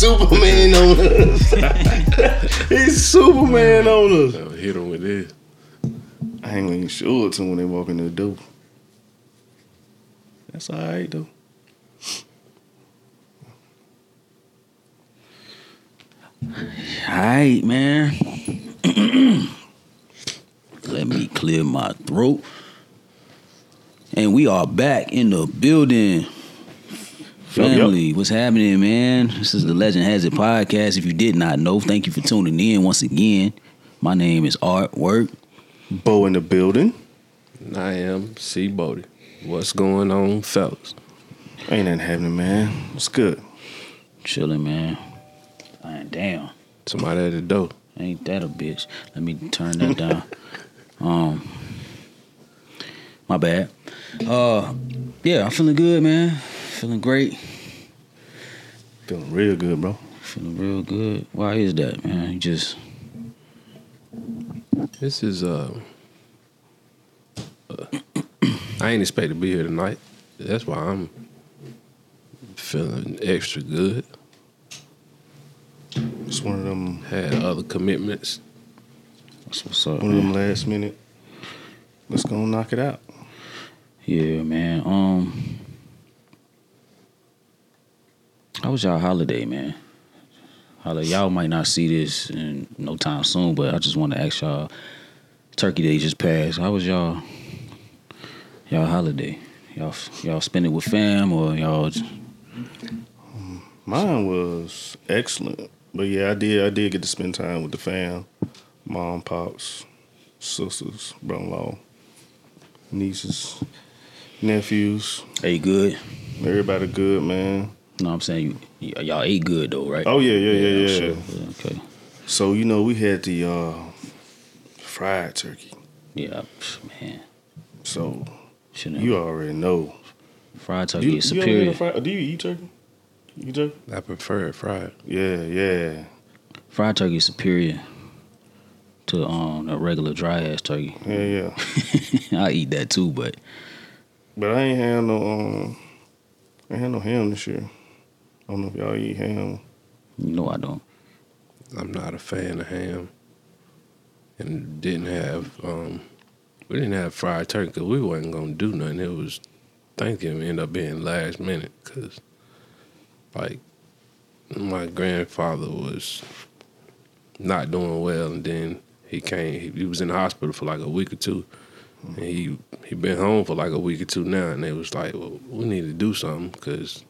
Superman on us. He's Superman on us. I'll hit him with this. I ain't even sure it to when they walk in the door. That's all right though. All right, man. Let me clear my throat. And we are back in the building. Family, what's happening, man? This is the Legend Has It podcast. If you did not know, thank you for tuning in once again. My name is Artwork. Bo in the building. I am C. Bodie. What's going on, fellas? Ain't nothing happening, man. What's good? Chilling, man. Man, damn. Somebody at the door. Ain't that a bitch? Let me turn that down. Um, my bad. Uh, yeah, I'm feeling good, man. Feeling great. Feeling real good, bro. Feeling real good. Why is that, man? You just This is uh, uh I ain't expect to be here tonight. That's why I'm feeling extra good. It's one of them Had other commitments. that's what's up. one of them last minute. Let's go knock it out. Yeah, man. Um, how was y'all holiday, man? Holiday, y'all might not see this in no time soon, but I just want to ask y'all. Turkey Day just passed. How was y'all? Y'all holiday? Y'all y'all spend it with fam or y'all? j- Mine was excellent. But yeah, I did I did get to spend time with the fam. Mom, pops, sisters, brother-in-law, nieces, nephews. Hey, good. Everybody good, man. No, I'm saying you, y- y'all ate good though, right? Oh yeah, yeah, yeah, yeah. sure. Yeah, Okay. So you know we had the uh, fried turkey. Yeah, man. So Shouldn't you already know. fried turkey You, is you ever had superior. a fried, do you eat turkey? You eat turkey? I prefer it fried. Yeah, yeah, fried turkey is superior to um a regular dry ass turkey. yeah, yeah. I eat that too, but But I ain't had no um, I ain't had no ham this year. I don't know if y'all eat ham. you know I don't. I'm not a fan of ham, and didn't have um, we didn't have fried turkey because we wasn't gonna do nothing. It was Thanksgiving ended up being last minute because like my grandfather was not doing well, and then he came. He, he was in the hospital for like a week or two, and he he been home for like a week or two now, and they was like, well, we need to do something because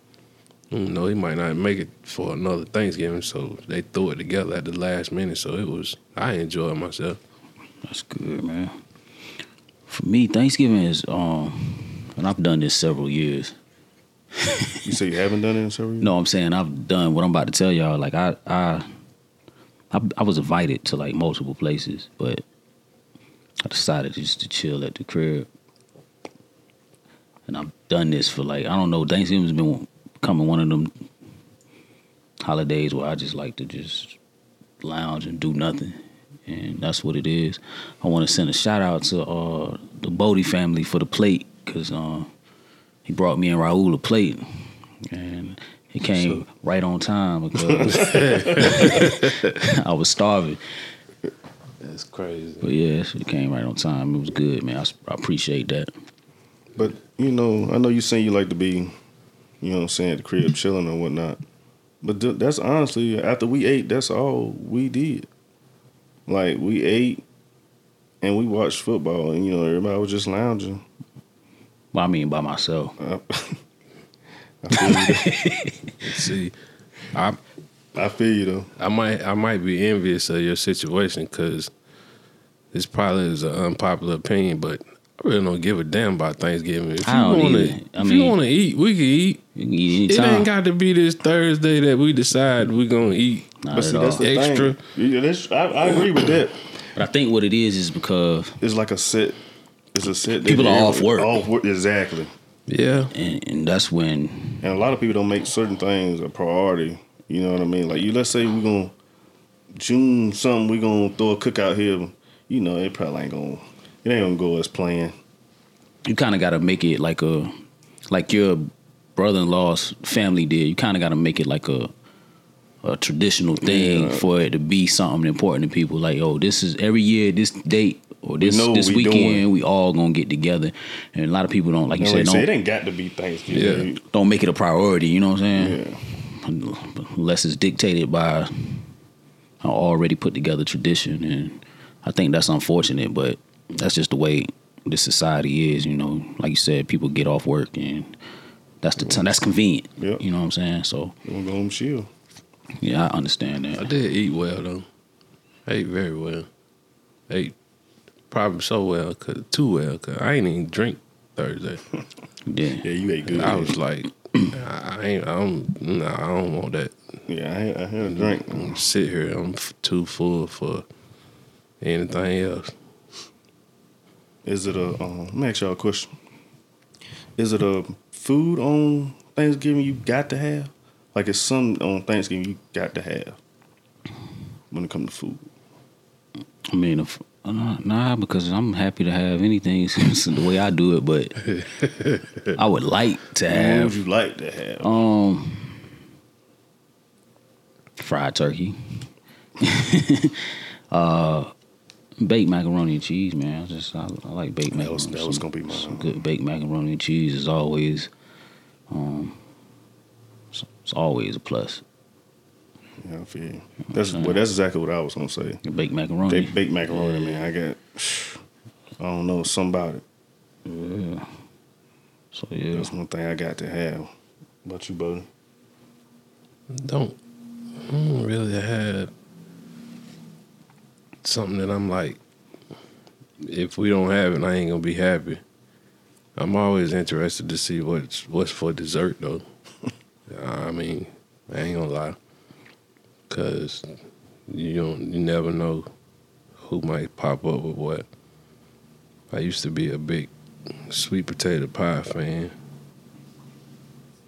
you know, he might not make it for another Thanksgiving, so they threw it together at the last minute. So it was, I enjoyed myself. That's good, man. For me, Thanksgiving is um, and I've done this several years. You say you haven't done it in several years? No, I'm saying I've done what I'm about to tell y'all. Like I, I, I, I was invited to like multiple places, but I decided just to chill at the crib. And I've done this for like I don't know. Thanksgiving's been becoming one of them holidays where I just like to just lounge and do nothing, and that's what it is. I want to send a shout out to uh, the Bodie family for the plate because uh, he brought me and Raul a plate, and it came right on time because I was starving. That's crazy. But yeah, it came right on time. It was good, man. I appreciate that. But you know, I know you saying you like to be, you know, what I'm saying at the crib chilling or whatnot. But th- that's honestly after we ate, that's all we did. Like we ate, and we watched football, and you know everybody was just lounging. Well, I mean, by myself. I, I feel you. See, I I feel you though. I might I might be envious of your situation because this probably is an unpopular opinion, but I really don't give a damn about Thanksgiving. If you wanna, either. I if mean- you want to eat, we can eat. You can eat It ain't got to be this Thursday that we decide we're gonna eat. Not But see, that's the Extra. thing. Yeah, that's, I, I agree with that. But I think what it is is because, It's like a set. It's a set. People are off work. Off work, exactly. Yeah, and, and that's when And a lot of people don't make certain things a priority. You know what I mean? Like you, let's say we're gonna June something, we're gonna throw a cookout here. You know, it probably ain't gonna. It ain't gonna go as planned. you kind of got to make it like a, like your brother-in-law's family did. You kind of got to make it like a, a traditional thing Yeah. for it to be something important to people. Like, oh, this is every year this date or this what this we weekend doing. we all gonna get together. And a lot of people don't like you And said don't said, it ain't got to be Thanksgiving. don't make it a priority. You know what I'm saying? Yeah. Unless it's dictated by an already put together tradition, and I think that's unfortunate. But that's just the way this society is. You know, like you said, people get off work, and that's the time. That's convenient. Yep. You know what I'm saying? So You want to go home chill. yeah, I understand that. I did eat well though. I ate very well. I ate probably so well, cause too well, cause I ain't even drink Thursday. Yeah. Yeah, you ate good. I was like, I I ain't, I don't, nah, I don't want that. yeah, I had, I had a drink. I'm sit here, I'm f- too full for anything else. Is it a? Um, let me ask y'all a question. Is it a food on Thanksgiving you got to have? Like it's some on Thanksgiving you got to have when it comes to food. I mean, if, uh, nah, because I'm happy to have anything the way I do it, but I would like to have. What would you like to have? Um, fried turkey. uh, baked macaroni and cheese, man. I just I, I like baked That macaroni. was- that was Some- gonna be mine. Some good baked macaroni and cheese is always, um, it's, it's always a plus. yeah, I feel you. That's well, that's exactly what I was gonna say. Baked They macaroni. baked macaroni, man. I got. I don't know somebody. yeah. So yeah, That's one thing I got to have. What about you, buddy? Don't, I don't really have something that I'm like, if we don't have it, I ain't gonna be happy. I'm always interested to see what's what's for dessert though. I mean, I ain't gonna lie, cause you don't, you never know who might pop up with what. I used to be a big sweet potato pie fan,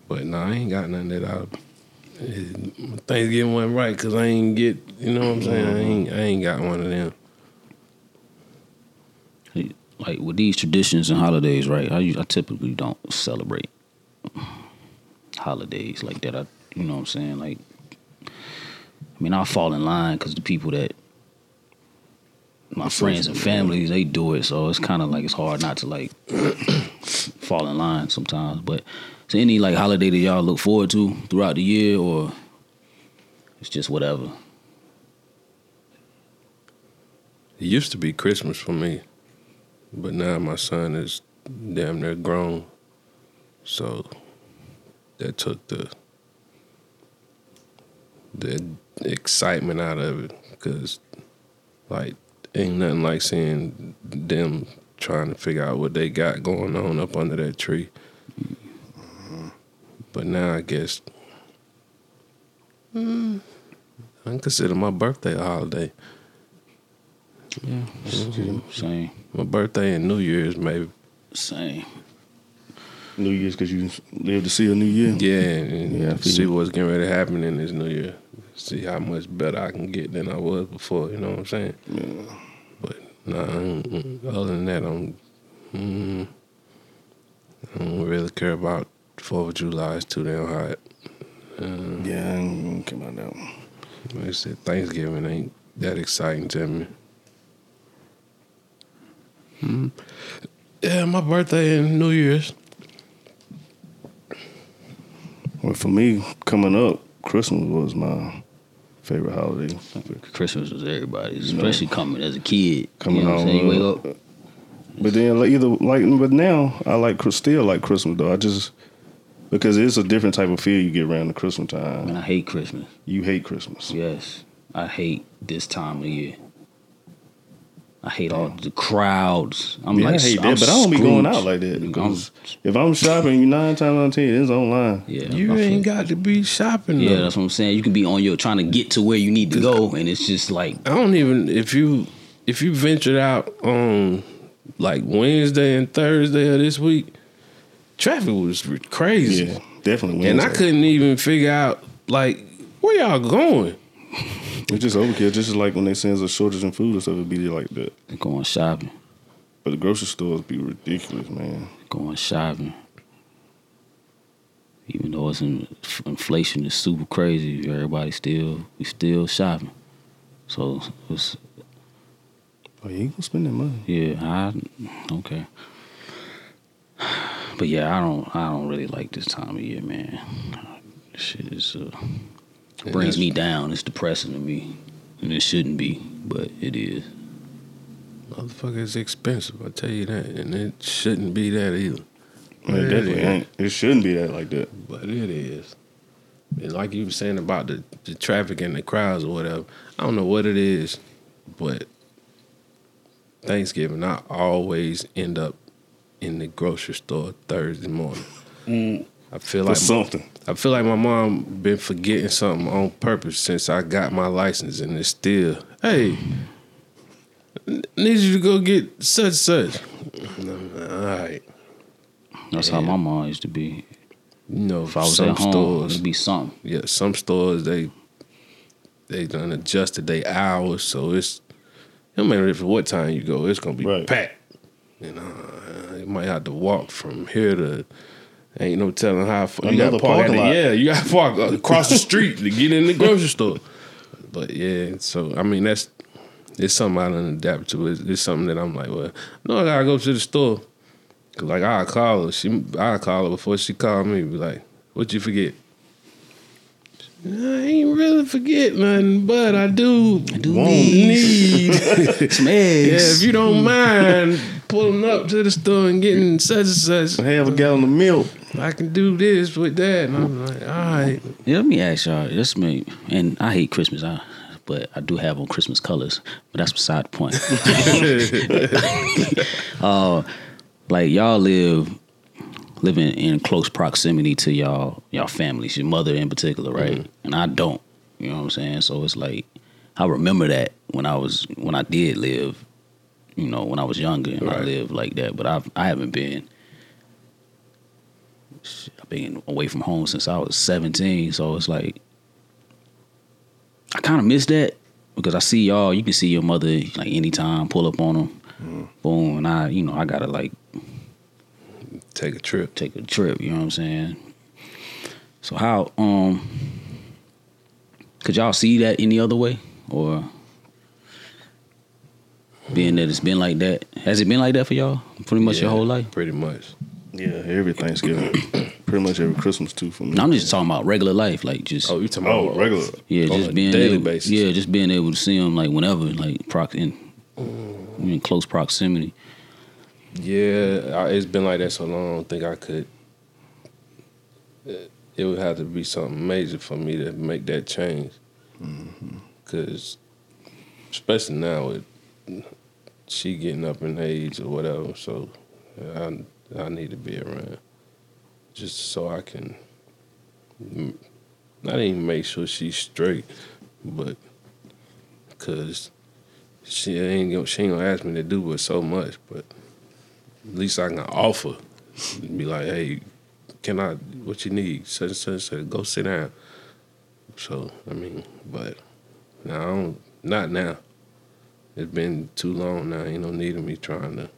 but nah, I ain't got nothing that I Thanksgiving went right because I ain't get, you know what I'm saying? I ain't, I ain't got one of them. like with these traditions and holidays, right? I, us- I typically don't celebrate holidays like that. I, you know what I'm saying? Like, I mean, I fall in line because the people that my friends and families they do it, so it's kind of like it's hard not to like fall in line sometimes. But there any like holiday that y'all look forward to throughout the year, or it's just whatever? It used to be Christmas for me, but now my son is damn near grown, so that took the the excitement out of it. Cause like ain't nothing like seeing them trying to figure out what they got going on up under that tree. But now I guess mm, I can consider my birthday a holiday. Yeah, same, My birthday and New Year's, maybe. same. New Year's because you live to see a new year. Yeah, and Yeah, see what's getting ready to happen in this New Year. See how much better I can get than I was before. You know what I'm saying? Yeah. But nah, I don't- other than that, I'm. Mm, I don't really care about Fourth of July. It's too damn hot. Uh, Yeah, I ain't gonna come out that one. like I said, Thanksgiving ain't that exciting to me. Mm. Yeah, my birthday and New Year's. Well, for me, coming up, Christmas was my favorite holiday. Christmas was everybody's, especially coming as a kid. Coming you know what I'm on, saying? You wake up. But then, like, either like, but now I like still like Christmas though. I just because it's a different type of feel you get around the Christmas time. And I hate Christmas. You hate Christmas. Yes, I hate this time of year. I hate all the crowds. I'm yeah, like, I hate I'm that, but I don't be going out like that. I'm- Because if I'm shopping, you nine times out of ten, it's online. yeah, You I feel- ain't got to be shopping. Yeah, though. that's what I'm saying. You can be on your trying to get to where you need to go, and it's just like I don't even if you if you ventured out on like Wednesday and Thursday of this week, traffic was crazy, Yeah, definitely. and I couldn't even figure out like where y'all going. It's just overkill. Just like when they say there's a shortage in food and stuff, it'd be like that. They going shopping, But the grocery stores be ridiculous, man. going shopping. Even though it's in, inflation is super crazy, everybody still we still shopping. So it's Oh, you ain't gonna spend that money? yeah, I okay. But yeah, I don't I don't really like this time of year, man. This shit is uh, And brings that's- me down. It's depressing to me, and it shouldn't be, but it is. Motherfucker is expensive, I tell you that. And it shouldn't be that either. Man, it It definitely is. ain't. It shouldn't be that like that. But it is. And like you were saying about the, the traffic and the crowds or whatever, I don't know what it is, but Thanksgiving, I always end up in the grocery store Thursday morning. Mm. I feel For like something. I feel like my mom been forgetting something on purpose since I got my license, and it's still, hey, n- need you to go get such such. All right, That's how my mom used to be. you know, If I was some at home, stores, it'd be something. yeah, some stores they they done adjusted their hours, so it's no matter if what time you go, it's gonna be Right. packed. You know, uh, you might have to walk from here to. Ain't no telling how far you got Another to park. At parking the, lot. yeah, you got to park across the street to get in the grocery store. But yeah, so I mean that's it's something I don't adapt to. It's, it's something that I'm like, well, no, I gotta go to the store. Cause like I call her, she I call her before she call me. Be like, what you forget? I ain't really forget nothing, but I do. I do need. Some eggs. yeah, if you don't mind pulling up to the store and getting such and such, Half a gallon of milk. I can do this with that. And I'm like, all right. Yeah, let me ask y'all. This me, and I hate Christmas. I, but I do have on Christmas colors. But that's beside the point. uh, like y'all live living in close proximity to y'all y'all families, your mother in particular, right? And I don't. You know what I'm saying? So it's like I remember that when I was when I did live, you know, when I was younger and I lived like that. But I've I haven't been I've been away from home since I was 17. So it's like I kind of miss that because I see y'all. You can see your mother like anytime, pull up on them, boom, and I, you know, I gotta like Take a trip. take a trip. You know what I'm saying? So how um could y'all see that any other way or being that it's been like that? Has it been like that for y'all pretty much your whole life? Pretty much. Yeah, every Thanksgiving. Pretty much every Christmas too for me. No, I'm just talking about regular life, like just Oh, you talking Oh, about regular. Yeah, on just a being daily able, basis. Yeah, just being able to see them like whenever, like prox in, mm. in close proximity. Yeah, I, it's been like that so long. I don't think I could. It, it would have to be something major for me to make that change. Mm-hmm. Because, especially now with she getting up in age or whatever, so I I need to be around just so I can not even make sure she's straight, but because she ain't gonna she ain't gonna ask me to do so much, but at least I can offer. Be like, hey, can I? What you need? Such and such. such. Go sit down. So I mean, but now I don't. Not now. It's been too long now. Ain't no need of me trying to.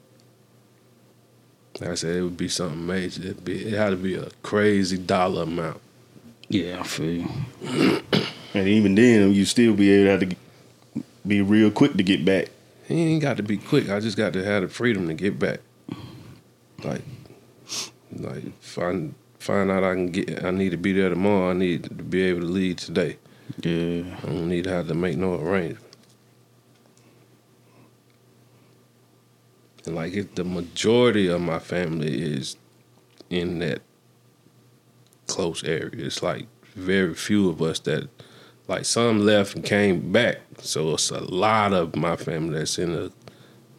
Like I said, it would be something major. It'd be, it had to be a crazy dollar amount. Yeah, I feel you. And even then, you still be able to have to be real quick to get back. He ain't got to be quick. I just got to have the freedom to get back. Like, like find find out I can get. I need to be there tomorrow. I need to be able to leave today. Yeah, I don't need to have to make no arrangement. And like, if the majority of my family is in that close area, it's like very few of us that, like, some left and came back. So it's a lot of my family that's in the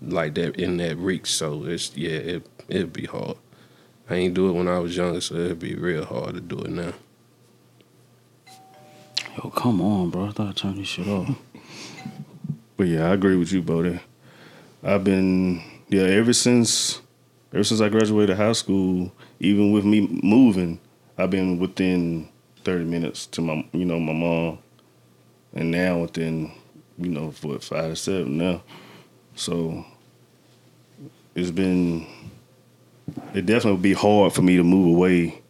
like that in that reach. So it's yeah, it it'd be hard. I ain't do it when I was younger, so it'd be real hard to do it now. yo, come on, bro. I thought I turned this shit off. But yeah, I agree with you, Bodie. I've been yeah ever since ever since I graduated high school. Even with me moving, I've been within thirty minutes to my you know my mom, and now within you know what five to seven now. So it's been it definitely would be hard for me to move away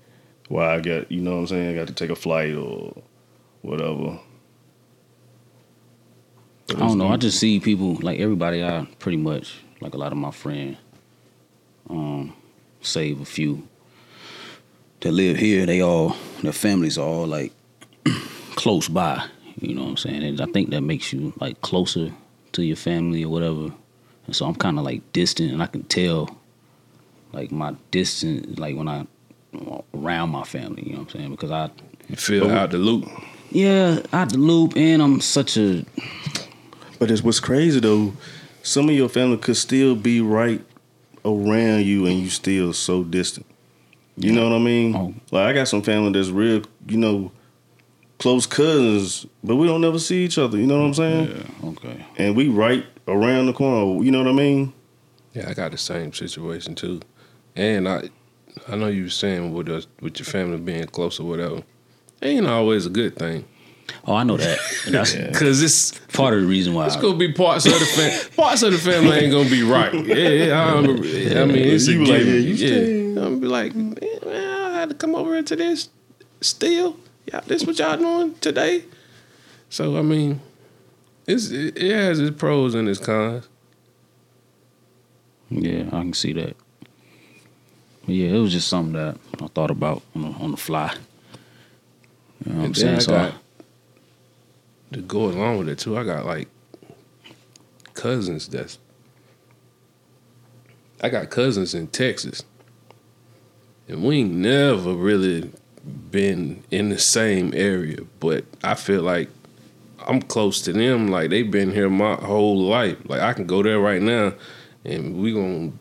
why I got you know what I'm saying, I got to take a flight or whatever. I don't know. I just see people like everybody. I pretty much like a lot of my friends. Um, save a few that live here. They all their families are all like close by. You know what I'm saying? And I think that makes you like closer to your family or whatever. And so I'm kind of like distant, and I can tell like my distance, like when I around my family. You know what I'm saying? Because I You feel out the loop. yeah out the loop, and I'm such a But it's what's crazy though. Some of your family could still be right around you, and you still so distant. You know what I mean? Oh. Like I got some family that's real, you know, close cousins, but we don't never see each other. You know what I'm saying? yeah okay. And we right around the corner. You know what I mean? Yeah, I got the same situation too. And I I know you were saying with us with your family being close or whatever. Ain't always a good thing. Oh, I know that. That's Cause it's part of the reason why. it's gonna be parts of the fam- parts of the family ain't gonna be right. Yeah, yeah I, remember, I mean it's You a like, yeah, you stay. I'm gonna be like, man, I had to come over into this still. Yeah, this what y'all doing today? So I mean, it's it, it has its pros and its cons. Yeah, I can see that. But yeah, it was just something that I thought about on the, on the fly. You know what I'm saying? I So got to go along with it too. I got like cousins that's I got cousins in Texas, and we ain't never really been in the same area. But I feel like I'm close to them. Like they've been here my whole life. Like I can go there right now, and we gonna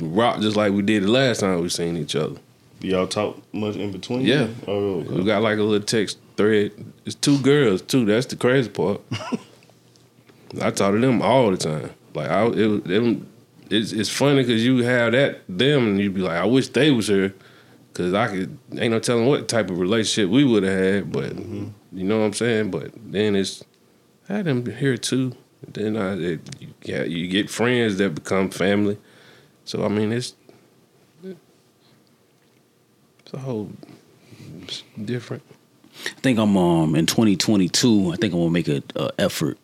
rock just like we did the last time we seen each other. Y'all talk much in between? Yeah. Oh, We got like a little text thread. It's two girls too. That's the crazy part. I talk to them all the time. Like I, it, them, it's it's funny because you have that them and you be like, I wish they was here, because I could ain't no telling what type of relationship we would have had. But mm-hmm. you know what I'm saying. But then it's I had them here too. Then I it, you, get, you get friends that become family. So I mean it's it's a whole it's different. I think I'm um in 2022. I think I'm gonna make a, a effort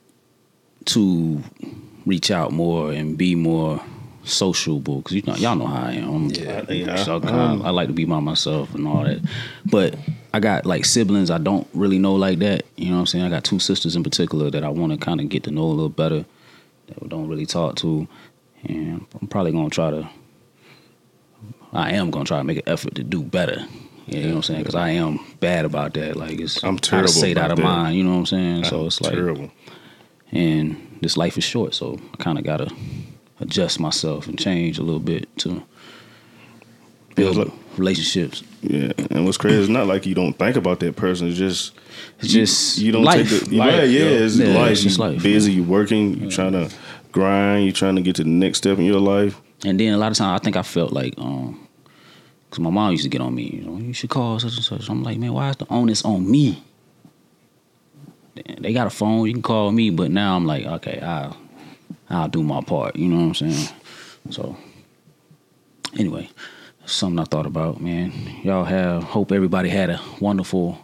to reach out more and be more sociable because you know y'all know how I am. Yeah. Yeah. So I, kinda- I like to be by myself and all that. But I got like siblings I don't really know like that. You know what I'm saying? I got two sisters in particular that I want to kind of get to know a little better that we don't really talk to. And I'm probably going to try to, I am going to try to make an effort to do better. Yeah, you know what I'm saying? Because I am bad about that. Like, it's I'm out terrible of sight, out of that. mind. You know what I'm saying? So I'm it's like, terrible. and this life is short, so I kind of gotta adjust myself and change a little bit to build look- relationships. Yeah, and what's crazy is not like you don't think about that person. It's just It's just you don't life. take the Life, yeah, yeah, yo. it's Yeah, life. it's just life. busy, you working, you trying to grind, you trying to get to the next step in your life. And then a lot of times I think I felt like, um, cause my mom used to get on me. You know, you should call such and such. I'm like, man, why is the onus on me? They got a phone, you can call me. But now I'm like, okay, I'll, I'll do my part. You know what I'm saying? So, anyway, something I thought about, man. Y'all have hope everybody had a wonderful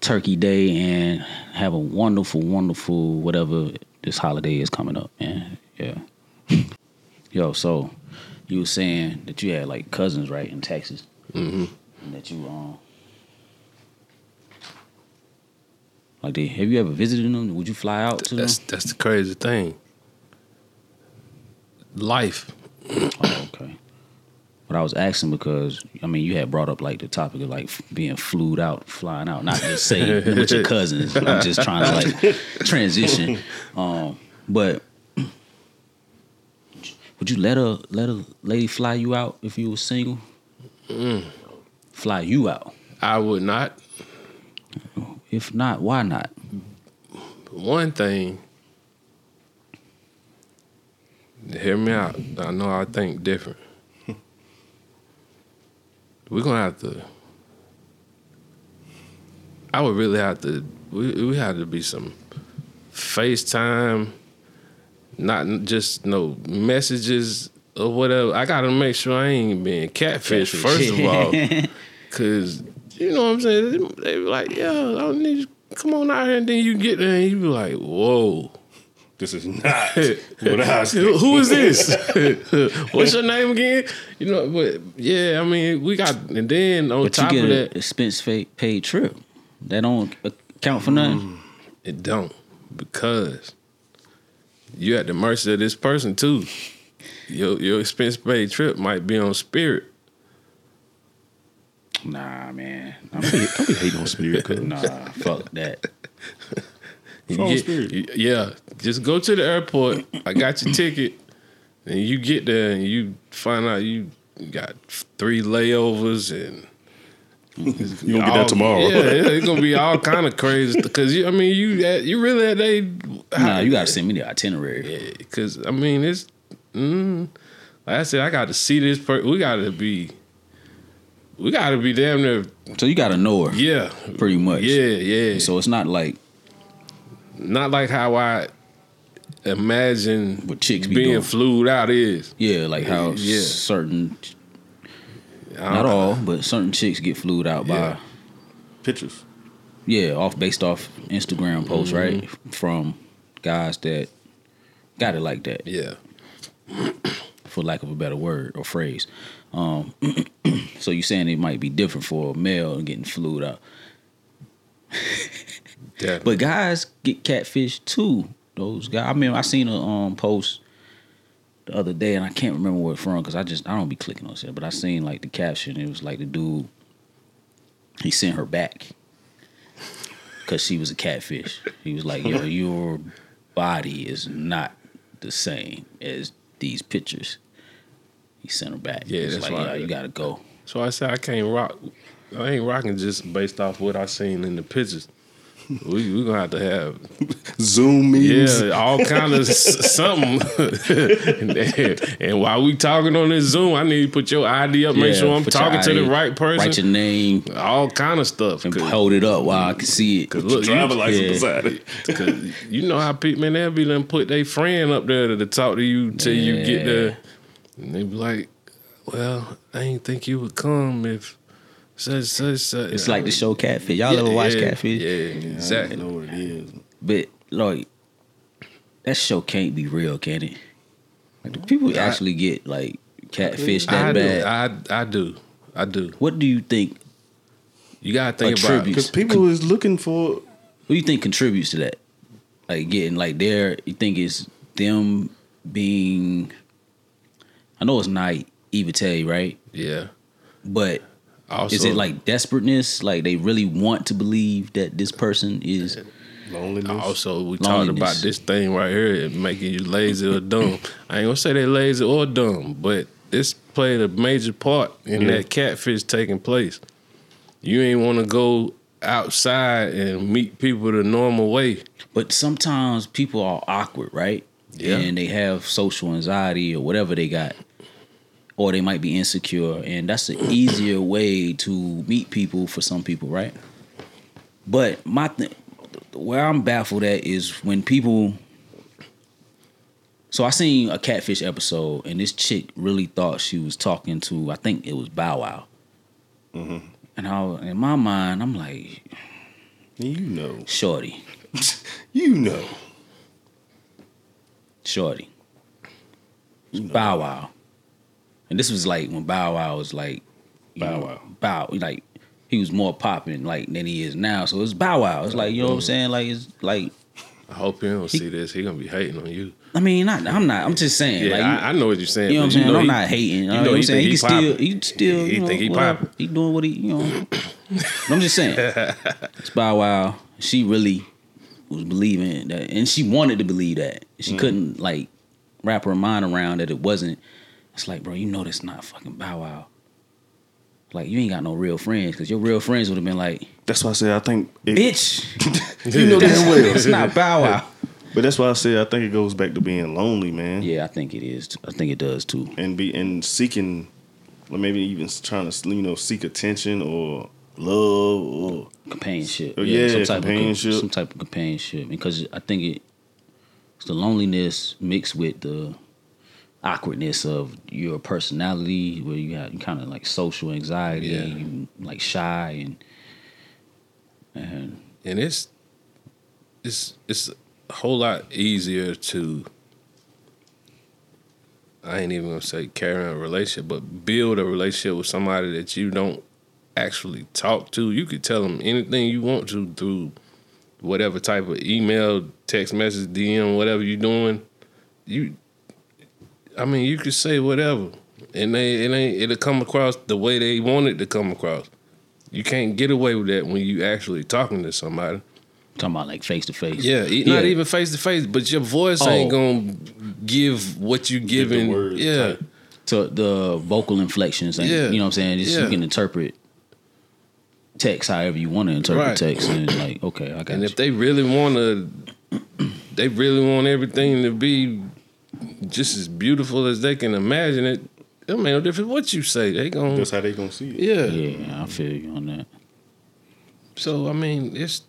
Turkey Day and have a wonderful, wonderful whatever this holiday is coming up, man. Yeah. Yo, so you were saying that you had like cousins, right, in Texas, Mm-hmm. and that you um. Like, they, have you ever visited them? Would you fly out to them? That's that's the crazy thing. Life. Oh, okay. But I was asking because I mean you had brought up like the topic of like being flued out, flying out. Not just say with your cousins. I'm just trying to like transition. Um, but would you let a let a lady fly you out if you were single? Fly you out. I would not. If not, why not? One thing. Hear me out. I know I think different. We're gonna have to. I would really have to. We we have to be some FaceTime, not just no messages or whatever. I gotta make sure I ain't being catfish Catfish. first of all, because you know what I'm saying? They be like, yeah, I don't need you. Come on out here, and then you get there, and you be like, whoa. This is not what I Who expected. who is this? What's your name again? You know, but yeah, I mean, we got, and then on But you top get of an that, expense paid trip. That don't account for nothing. Mm, it don't because you at the mercy of this person too. Your your expense paid trip might be on Spirit. Nah, man. I'm be, I be hating on Spirit. cuz. nah, fuck that. You get- Spirit. you- yeah, just go to the airport. I got your ticket, and you get there and you find out you got three layovers and You gonna get all- that tomorrow. Yeah, yeah, it's gonna be all kind of crazy because. I mean, you you really they. Nah, you gotta send me the itinerary. Yeah, because I mean it's. Mm, like I said, I got to see this. Per- we got to be. We got to be damn near. So you gotta know her, Yeah, pretty much. yeah, yeah. So it's not like not like how I imagine what chicks be being doing. flued out is. Yeah, like how Yeah. certain, not all, but certain chicks get flued out by Pictures. yeah, off based off Instagram posts, Mm-hmm. right? From guys that got it like that, Yeah, for lack of a better word or phrase. Um, so you're saying it might be different for a male and getting flued out, but guys get catfish too. Those guys. I mean, I seen a um post the other day, and I can't remember where it's from because I just I don't be clicking on shit. But I seen like the caption. It was like the dude. He sent her back because she was a catfish. He was like, "Yo, your body is not the same as these pictures." He sent her back. Yeah, that's like. "Yeah, you gotta go." so I said I can't rock. I ain't rocking just based off what I seen in the pictures. We we gonna have to have Zoom meetings. yeah all kind of s- something. and, and while we talking on this Zoom, I need to put your ID up, make sure I'm talking to the right person. Write your name all kind of stuff. and hold it up while I can see it. Cause Look, Driver you, license yeah. beside it. Cause you know how people man they'll be done put their friend up there to, to talk to you till you get there, and they be like, "Well, I ain't think you would come if such such such." It's like the show Catfish. Y'all ever watch yeah, Catfish? Yeah, I exactly. know what it is. But like that show can't be real, can it? Like do people I- actually get like catfish I that do, bad? I I do, I do. what do you think You gotta think about Because people is looking for what do you think contributes to that? Like getting like there you think it's them being I know it's not naivete, right? yeah. But Also, is it like desperateness? Like they really want to believe that this person is loneliness. Also, we talked about this thing right here making you lazy or dumb. I ain't gonna say they lazy or dumb, but this played a major part in Yeah. that catfish taking place. You ain't want to go outside and meet people the normal way. But sometimes people are awkward, right? Yeah. And they have social anxiety or whatever they got. Or they might be insecure. And that's an easier way to meet people for some people, right? But my thing, where I'm baffled at is when people. So I seen a catfish episode, and this chick really thought she was talking to, I think it was Bow Wow. Mm-hmm. And I, in my mind, I'm like, you know. shorty, You know. shorty. You know. Bow Wow. And this was like when Bow Wow was like you Bow know, Wow. Bow like he was more popping like than he is now. So it's Bow Wow. It's like you know what I'm saying? Like it's like I hope he don't see this. He gonna be hating on you. I mean not I'm not I'm just saying. Yeah, like, I, I know what you're saying. you know what I'm saying? know I'm he- not hating. You know, know what I'm he saying? He he can still he still He you know, think he popping. He doing what he you know. I'm just saying. It's Bow Wow. She really was believing that and she wanted to believe that. She mm. couldn't like wrap her mind around that it wasn't it's like, bro, you know that's not fucking Bow Wow. Like you ain't got no real friends because your real friends would have been like, That's why I said I think. It, bitch, you know damn well. it's not Bow Wow. But that's why I say I think it goes back to being lonely, man. Yeah, I think it is. I think it does too. And be and seeking, or maybe even trying to you know seek attention or love or Companionship. Oh, yeah, some type companionship. Of, some type of companionship because I think it it's the loneliness mixed with the awkwardness of your personality, where you have kind of like social anxiety, Yeah. you, like shy and and and it's it's it's a whole lot easier to I ain't even gonna say carry on a relationship, but build a relationship with somebody that you don't actually talk to. You could tell them anything you want to through whatever type of email, text message, DM, whatever you're doing. You, I mean, you could say whatever, and they it ain't it'll come across the way they want it to come across. You can't get away with that when you actually talking to somebody. talking about like face to face. Yeah, e- not even face to face, but your voice ain't Oh. gonna give what you Give the giving. words yeah, type. to the vocal inflections and Yeah. you know what I'm saying. Just Yeah. you can interpret text however you want to interpret Right. text and like okay, I got and you. if they really want to, they really want everything to be just as beautiful as they can imagine it. It make no difference what you say. They gonna That's how they gonna see it. yeah. yeah, I feel you on that. So I mean, it's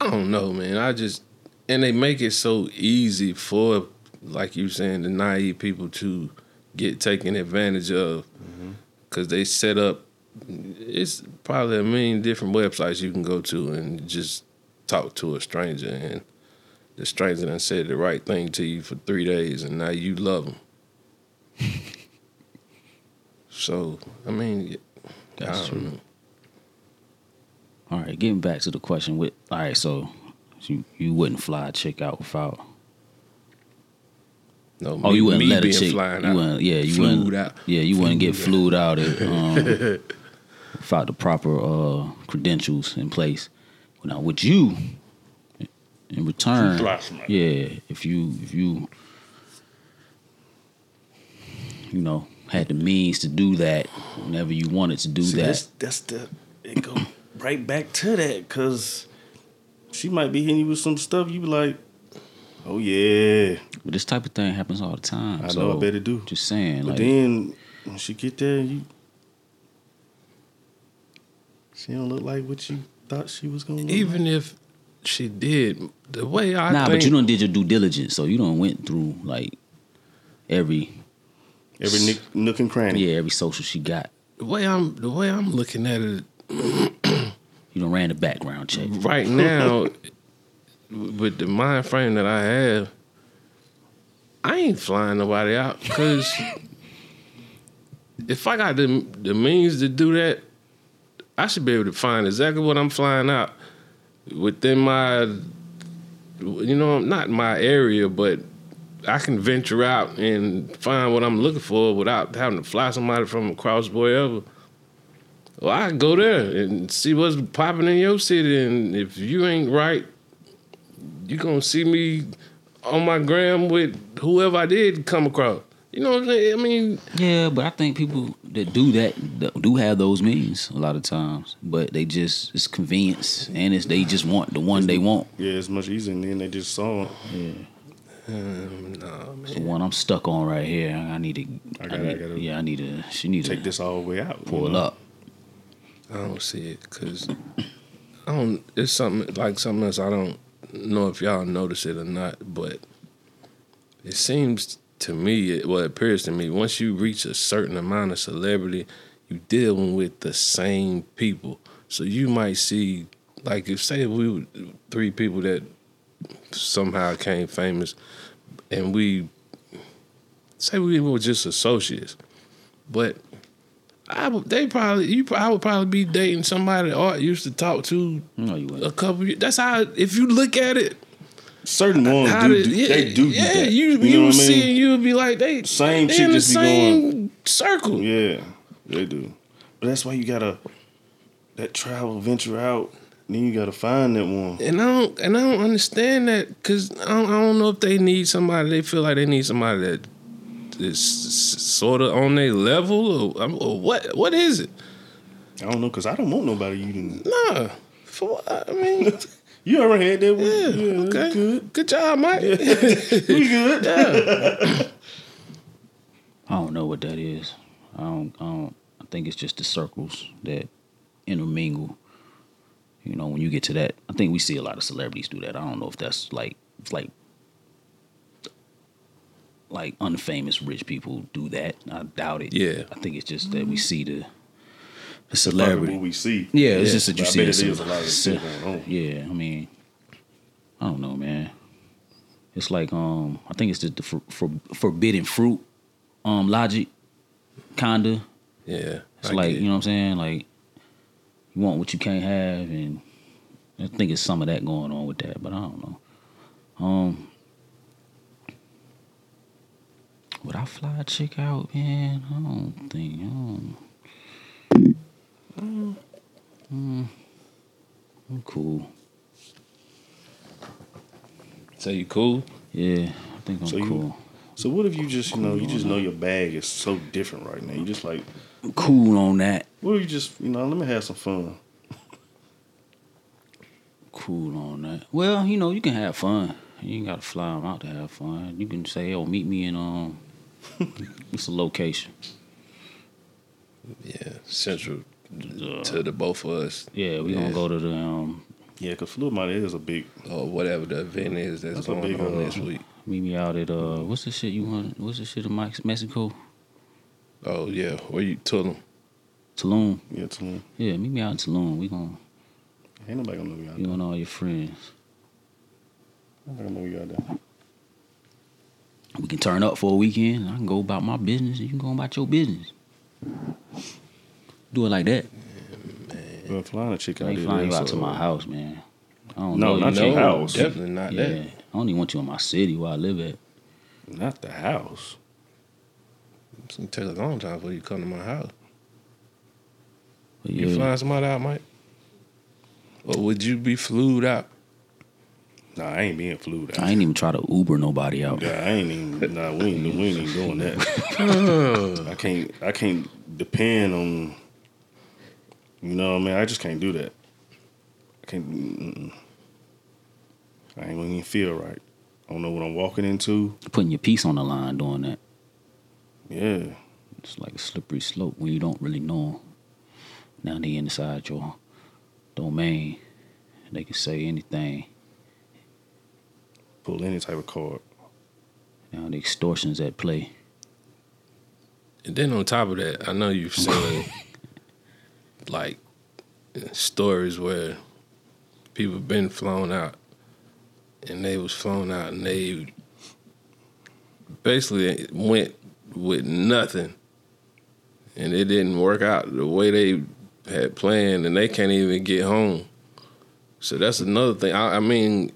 I don't know, man. I just and they make it so easy for, like you saying, the naive people to get taken advantage of mm-hmm. because they set up. It's probably a million different websites you can go to and just talk to a stranger, and the stranger done said the right thing to you for three days, and now you love them. so I mean, That's I true. know. All right, getting back to the question with all right, so you you wouldn't fly a chick out without No, Oh, me- you wouldn't let a chick. You wouldn't. Yeah, you wouldn't. out. Yeah, you wouldn't get Flued out at, um, without the proper uh, credentials in place. Now, would you, in return, yeah, if you if you you know had the means to do that whenever you wanted to do See, that, that's that's the it go right back to that because she might be hitting you with some stuff. You be like, oh yeah, but this type of thing happens all the time. I so know. I better do. Just saying, But like, then when she get there, you she don't look like what you thought she was gonna. Look Even if she did, the way I nah, think, but you don't did your due diligence, so you don't went through like every every nick, nook and cranny. yeah every social she got. the way I'm the way I'm looking at it You don't ran the background check. right now, with the mind frame that I have, I ain't flying nobody out because if I got the the means to do that, I should be able to find exactly what I'm flying out within my, you know, not my area, but I can venture out and find what I'm looking for without having to fly somebody from across wherever. Well, I go there and see what's popping in your city, and if you ain't right, you gonna see me on my gram with whoever I did come across. You know what I'm saying? I mean, Yeah, but I think people that do that that do have those means a lot of times, but they just it's convenience and it's they just want the one they want. Yeah, it's much easier, and then they just saw. it. Yeah, um, no the one I'm stuck on right here. I need to. I I gotta- need, I gotta yeah, I need to. She need Take to take this all the way out. you pull know? up. I don't see it because I don't. It's something like something else. I don't know if y'all notice it or not, but it seems to me, it, well, it appears to me, once you reach a certain amount of celebrity, you dealing with the same people. So you might see, like, if say we were three people that somehow came famous, and we say we were just associates, but I would, they probably you I would probably be dating somebody Art used to talk to No, you a couple. Years. That's how if you look at it, Certain ones how do, did- yeah, they do, yeah. that. You You, you, know what I see mean? and you would be like they Same they in the just be same circle. Yeah, they do. But that's why you gotta that travel, venture out. Then you gotta find that one. And I don't and I don't understand that because I don't, I don't know if they need somebody. They feel like they need somebody that is sort of on their level or, um, or what? What is it? I don't know, cause I don't want nobody you didn't. Nah, for what? I mean, You ever had that one? yeah, that's okay, good. good job, Mike. We good. I don't know what that is. I don't. I don't. I think it's just the circles that intermingle. You know, when you get to that, I think we see a lot of celebrities do that. I don't know if that's like, it's like like unfamous rich people do that. I doubt it. Yeah. I think it's just that we see the the Probably celebrity. what we see. Yeah, it's Yeah, just that you but I see bet the it is a lot of ce- shit going on. Yeah, I mean, I don't know, man. It's like um, I think it's just the for, for, forbidden fruit um logic, kinda. Yeah. It's I like get you know what I'm saying, like you want what you can't have, and I think it's some of that going on with that, but I don't know. Um, would I fly a chick out, man? I don't think. I don't. Mm, I'm cool. So you cool? Yeah, I think I'm So you- cool. So what if you just you know you just know your bag is so different right now? You just like I'm cool on that. what if you just you know let me have some fun? Cool on that. Well, you know, you can have fun. You ain't gotta fly them out to have fun. You can say, "Oh, meet me in um, it's a location." Yeah. Central Uh, to the both of us. yeah, we Yeah. gonna go to the um, Yeah, because Fluid Money is a big. Or whatever the event is that's, That's a going big, on uh, this week. meet me out at uh, what's the shit you want? What's the shit in Mex- Mexico? Oh yeah. Where you told them? Tulum. Yeah, Tulum. Yeah, meet me out in Tulum. We gonna Ain't nobody gonna know you out there. you there. and all your friends. Nobody gonna know you out there. We can turn up for a weekend. I can go about my business. You can go about your business. Do it like that. Well, flying a chick I out ain't there. flying you out that's, to my house, man. I don't No, know. not you. your house. Definitely not Yeah, that. I don't even want you in my city where I live at. Not the house. It's gonna take a long time before you come to my house. But You yeah, flying somebody out, Mike? Or would you be flued out? Nah, I ain't being flued out. I ain't even try to Uber nobody out. Yeah, I ain't even. Nah, we ain't. We ain't even doing that. I can't. I can't depend on. You know what I mean? I just can't do that. I can't. Mm-mm. I ain't gonna even feel right. I don't know what I'm walking into. Putting your piece on the line doing that. Yeah, It's like a slippery slope when you don't really know 'em. Now they inside your domain. They can say anything. pull any type of card. Now the extortion's at play. And then on top of that, I know you've seen like stories where people been flown out and they was flown out and they basically went with nothing and it didn't work out the way they had planned and they can't even get home. So that's another thing. I, I mean,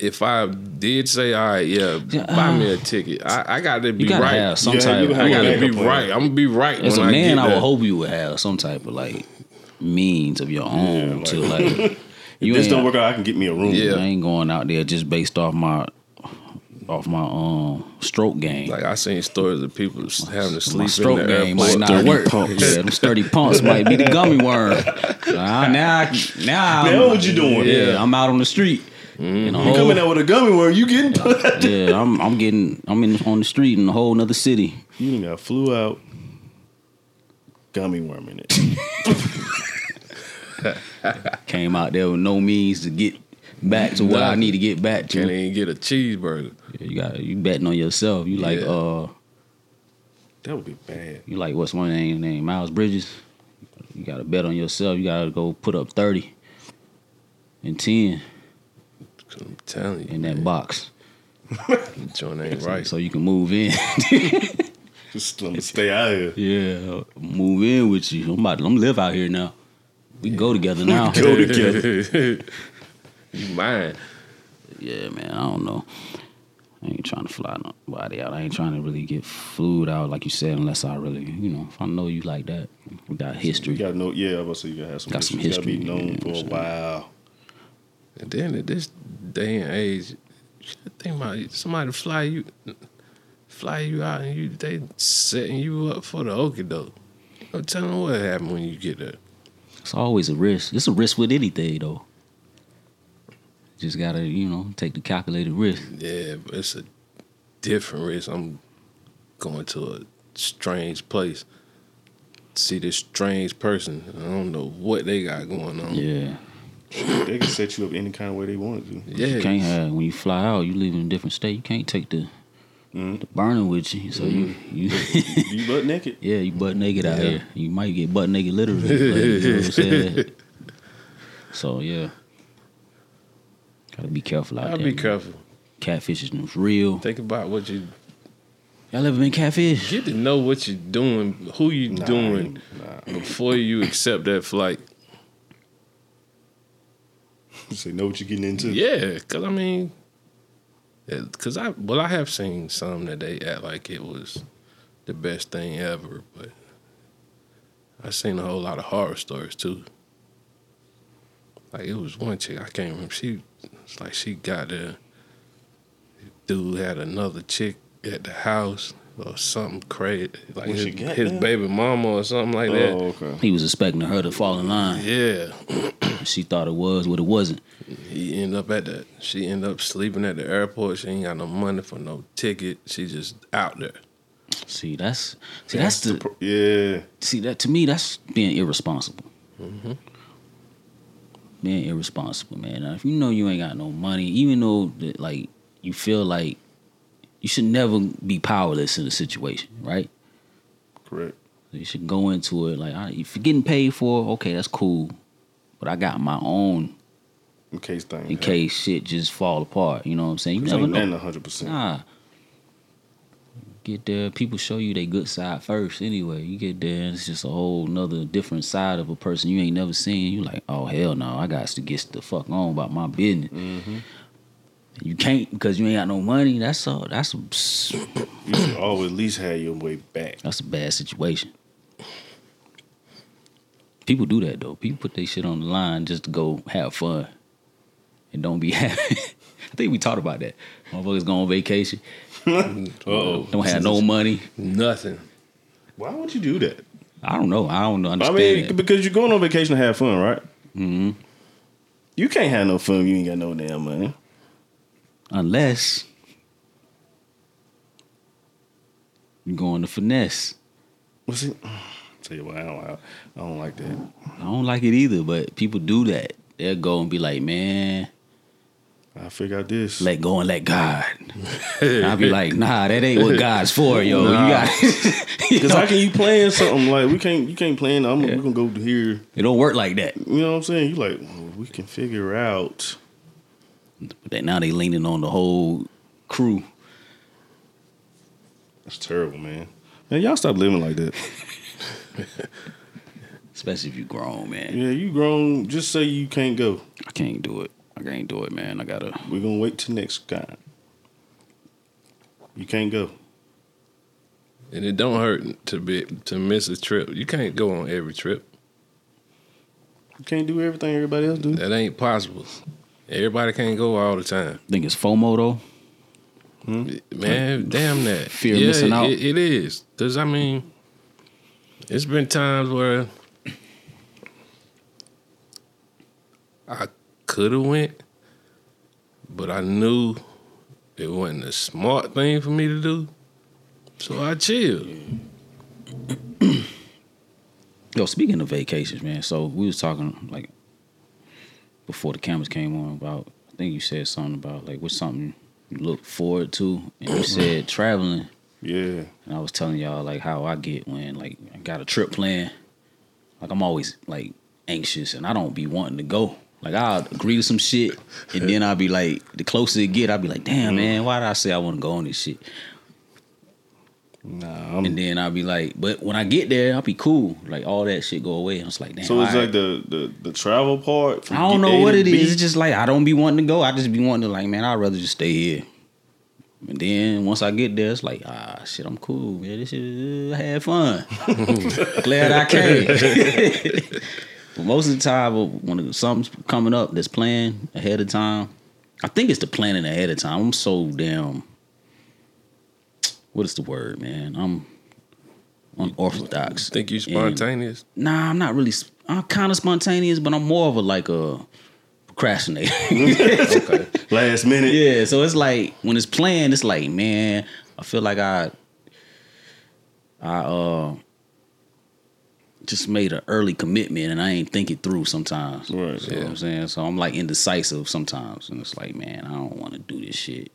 if I did say, all right, yeah, Yeah, buy me uh, a ticket, I, I got to be You gotta right. have some Yeah, type. you Of, have I a gotta be plan. right. I'm gonna be right as a when I man, get I there. would hope you would have some type of like means of your own like- to like. If You this don't work out, I can get me a room. Yeah. I ain't going out there just based off my off my um stroke game. Like I seen stories of people having to my sleep in stroke the game airport. might not Sturdy work. pumps. Yeah, them sturdy pumps might be the gummy worm. Now, now, I- now, Now I'm- what you doing? Yeah, I'm out on the street. In a You coming out with a gummy worm? You getting? yeah, I'm I'm getting I'm in on the street in a whole nother city. you done got flew out. Gummy worm in it. Came out there with no means to get back to where I need to get back Can't to. even get a cheeseburger. Yeah, you got you betting on yourself. You like Yeah. uh That would be bad. you like what's one name name Miles Bridges. You got to bet on yourself. You got to go put up thirty and ten 'Cause I'm telling you, in that box that joint ain't right. so you can move in. Just let me stay out here. yeah, move in with you. I'm about to, I'm live out here now. We can go together now. Go together. you mine. Yeah, man. I don't know. I ain't trying to fly nobody out. I ain't trying to really get flued out like you said, unless I really, you know, if I know you like that, we got history. You got no. Yeah, I was say you gotta have some Got some history. You gotta be known yeah, for a while. And then at this day and age, you think about it. Somebody fly you, fly you out, and you they setting you up for the okie doke. No telling them what happened when you get there. It's always a risk. It's a risk with anything, though. Just gotta, you know, take the calculated risk. Yeah, but it's a different risk. I'm going to a strange place, see this strange person. I don't know what they got going on. Yeah. They can set you up any kind of way they want to. yeah. You can't have when you fly out. You live in a different state. You can't take the Mhm. burning with you. So you you You butt naked. yeah, you butt naked out Yeah. here. You might get butt naked literally. but you know what I'm saying? So yeah. Gotta be careful out I'll there. be man. careful. Catfish is real. Think about what you Y'all ever been catfish? get to know what you're doing, who you Nah, doing Nah. before you accept that flight. Say know what you're getting into. Yeah, because I mean, because I well, I have seen some that they act like it was the best thing ever, but I've seen a whole lot of horror stories too. Like it was one chick I can't remember. She it's like she got there. Dude had another chick at the house or something crazy, like his, his baby mama or something like that. Oh, okay. He was expecting her to fall in line. Yeah, She thought it was what it wasn't. He end up at the. She end up sleeping at the airport. She ain't got no money for no ticket. She just out there. See, that's see that's the pro- yeah. see that to me that's being irresponsible. Mm-hmm. Being irresponsible, man. Now, if you know you ain't got no money, even though that, like you feel like you should never be powerless in a situation, right? Correct. You should go into it like I, if you're getting paid for, okay, that's cool, but I got my own In case things. in case shit just fall apart. You know what I'm saying? You never ain't know. nothing hundred percent. Nah. Get there, people show you their good side first anyway. You get there, and it's just a whole nother different side of a person you ain't never seen. You like, oh hell no, I got to get the fuck on about my business. Mm-hmm. You can't because you ain't got no money. That's a that's a You should always at least have your way back. that's a bad situation. People do that though. People put their shit on the line just to go have fun and don't be happy. I think we talked about that. Motherfuckers go on vacation, oh. don't have no money. Nothing. Why would you do that? I don't know. I don't know. I Understand mean, that. because you're going on vacation to have fun, right? hmm You can't have no fun if you ain't got no damn money. Unless you're going to finesse. What's it? Tell you what, I don't, I don't like that. I don't like it either, but people do that. They'll go and be like, man, I figure out this. let go and let God. I'll be like, nah, that ain't what God's for, yo. Nah. You got Because how can you plan something like we can't? You can't plan. I'm we gonna go here. it don't work like that. You know what I'm saying? You like well, we can figure out. But then now they leaning on the whole crew. That's terrible, man. Man, y'all stop living like that. Especially if you grown, man. Yeah, you grown. Just say you can't go. I can't do it. I can't do it, man. I gotta We're gonna wait till next time. You can't go. And it don't hurt to be to miss a trip. You can't go on every trip. You can't do everything everybody else do. That ain't possible. Everybody can't go all the time. think it's FOMO though. Hmm? Man, damn that. Fear yeah, missing out. It, it is. Cause I mean, it's been times where I could have went, but I knew it wasn't a smart thing for me to do. So I chilled. Yo, speaking of vacations, man. So we was talking like before the cameras came on about. I think you said something about like what's something you look forward to, and you mm-hmm. said traveling. Yeah. And I was telling y'all like how I get when like I got a trip planned. Like I'm always like anxious, and I don't be wanting to go. Like I'll agree to some shit, and then I'll be like, the closer it get, I'll be like, damn mm-hmm. man, why did I say I want to go on this shit? Nah. I'm, And then I'll be like, but when I get there, I'll be cool. Like all that shit go away. And it's like, damn. so it's right. like the, the the travel part. I don't know A what it B. is. It's just like I don't be wanting to go. I just be wanting to like, man, I'd rather just stay here. And then once I get there, it's like, ah, shit, I'm cool, man. This shit, uh, I had fun. Glad I came. but most of the time, when something's coming up that's planned ahead of time, I think it's the planning ahead of time. I'm so damn. What is the word, man? I'm unorthodox. Think you And- spontaneous? Nah, I'm not really. I'm kind of spontaneous, but I'm more of a like a procrastinator. okay. last minute. yeah, so it's like when it's planned, it's like, man, I feel like I, I uh, just made an early commitment and I ain't think it through sometimes. Right. You know what I'm saying? So I'm like indecisive sometimes, and it's like, man, I don't want to do this shit.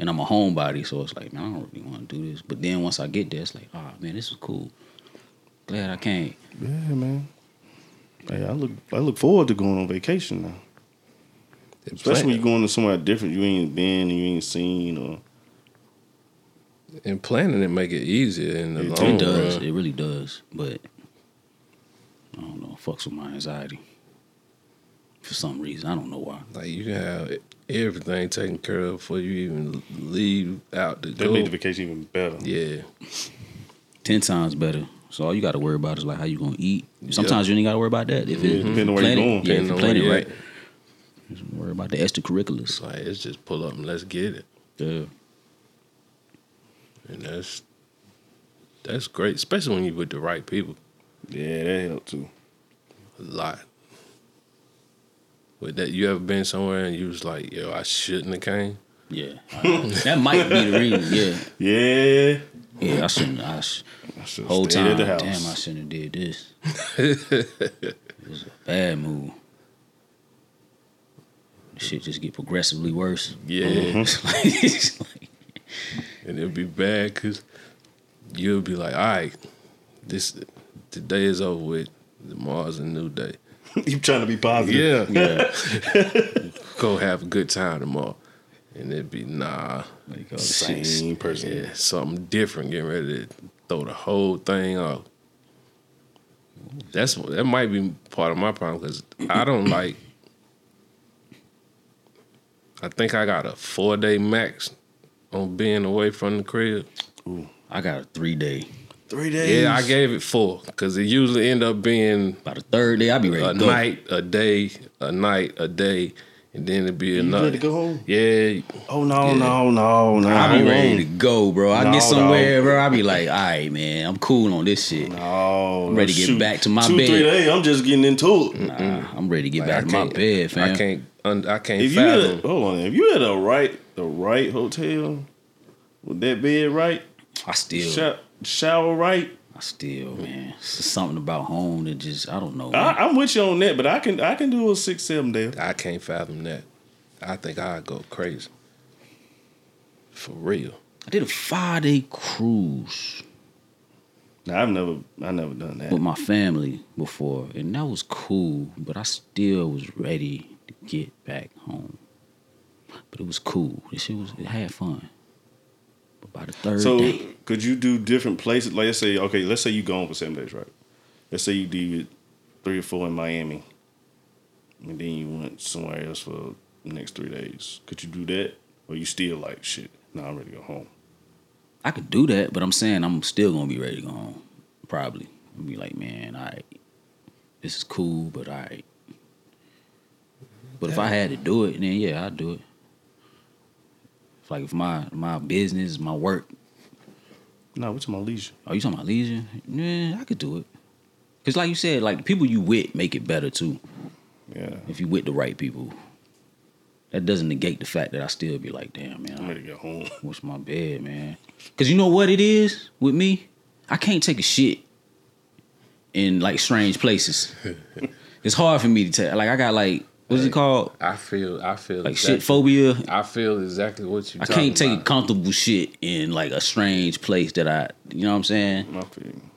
And I'm a homebody, so it's like, man, I don't really want to do this. But then once I get there, it's like, oh man, this is cool. Glad I came. Yeah, man. Hey, I look I look forward to going on vacation now. Especially when you're going to somewhere different you ain't been and you ain't seen or and planning it make it easier in the It long It does. run. It really does. But I don't know. It Fucks with my anxiety for some reason. I don't know why. Like you can have everything taken care of before you even leave out to that go. made the vacation even better. yeah, Ten times better. So all you got to worry about is like how you gonna eat. Sometimes you ain't got to worry about that. If Yeah, it, depending on where you plan going. Yeah, if Depending you on plan it right. Just worry about the extracurriculars. it's like it's just pull up and let's get it, Yeah. and that's that's great, especially when you with the right people. Yeah, that helped too. A lot. With that, you ever been somewhere and you was like, "Yo, I shouldn't have came." Yeah. I- that might be the reason. Yeah. Yeah. Yeah. I shouldn't. I sh- I should whole stayed time. at the house. Damn, I shouldn't have did this. it was a bad move. Shit just get progressively worse. Yeah, It's like, it's like, and it'd be bad because you'll be like, "All right, this today is over with. Tomorrow's a new day." you trying to be positive. Yeah, yeah. go have a good time tomorrow, and it'd be nah. Like, Same shit. person. Yeah, something different. Getting ready to throw the whole thing off. That's that might be part of my problem because I don't like. I think I got a four day max on being away from the crib. I got a three day. Three days. Yeah, I gave it four because it usually end up being By the third day, I be ready a to go. night, a day, a night, a day, and then it'd be You another. ready to go home? Yeah, Oh no, Yeah. no, no, no. I be Hold ready to go, bro. I No, get somewhere, dog. bro. I be like, all right, man, I'm cool on this shit. No, I'm ready to get shoot. back to my Two, bed. three days. I'm just getting into it. Nah, I'm ready to get Like, back I to my bed, fam. I can't. Un, I can't If you had fathom. a, hold on, if you had a right, the right hotel with that bed right, I still, sho- shower right, I still, man. It's something about home that just, I don't know. I, I'm with you on that. But I can, I can do a six, seven day. I can't fathom that. I think I'd go crazy. For real. I did a five day cruise Now I've never, I never done that. with my family before, and that was cool. But I still was ready to get back home. But it was cool. This shit was, it had fun. But by the third So day, could you do different places? Like let's say, okay, let's say you gone for seven days, right? Let's say you did three or four in Miami, and then you went somewhere else for the next three days. Could you do that, or you still like shit? No, I'm ready to go home. I could do that, but I'm saying I'm still gonna be ready to go home. Probably. I'll be like, man, all right, this is cool, but all right. But if I had to do it, then yeah, I'd do it. Like if my my business, my work, No, what's my leisure? are you talking about leisure? Yeah, I could do it. Cause like you said, like the people you with make it better too. Yeah, If you with the right people, that doesn't negate the fact that I still be like, damn man, I'm ready to go home. What's my bed, man? Cause you know what it is with me? I can't take a shit in like strange places. it's hard for me to take. Like I got like what's it called? I feel I feel Like exactly, shit phobia. I feel exactly what you I talking can't take about. comfortable shit in like a strange place that I, you know what I'm saying? My feeling.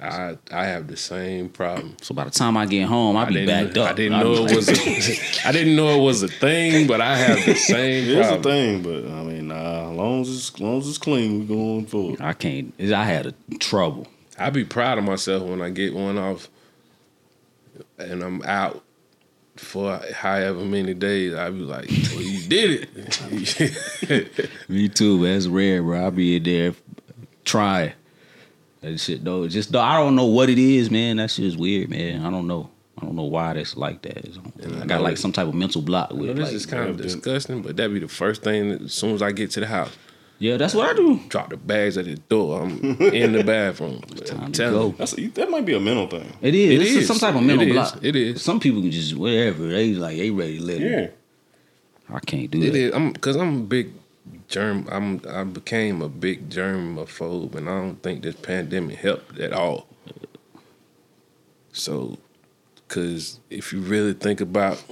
I I have the same problem. So by the time I get home, I I be backed up. I didn't I be know it was a, I didn't know it was a thing, but I have the same It's a thing, but I mean, nah. As long as it's, as long as it's clean, we going for it. I can't. I had a trouble. I be proud of myself when I get one off and I'm out for however many days. I be like, well, you did it. Me too, but it's rare, bro. I be in there trying. That shit though, just though I don't know what it is, man. That shit is weird, man. I don't know. I don't know why that's like that. It's- I got like some type of mental block I with know it. this Like, is kind of disgusting, but that'd be the first thing that, as soon as I get to the house. Yeah, that's what I do. Drop the bags at the door. I'm in the bathroom. time to go. you. That's that might be a mental thing. It is. It it's is. some type of It mental is. block. It is. Some people can just whatever. They like they ready to let it. Yeah. I can't do It that. is. I'm because I'm a big germ. I'm I became a big germaphobe, and I don't think this pandemic helped at all. So, because if you really think about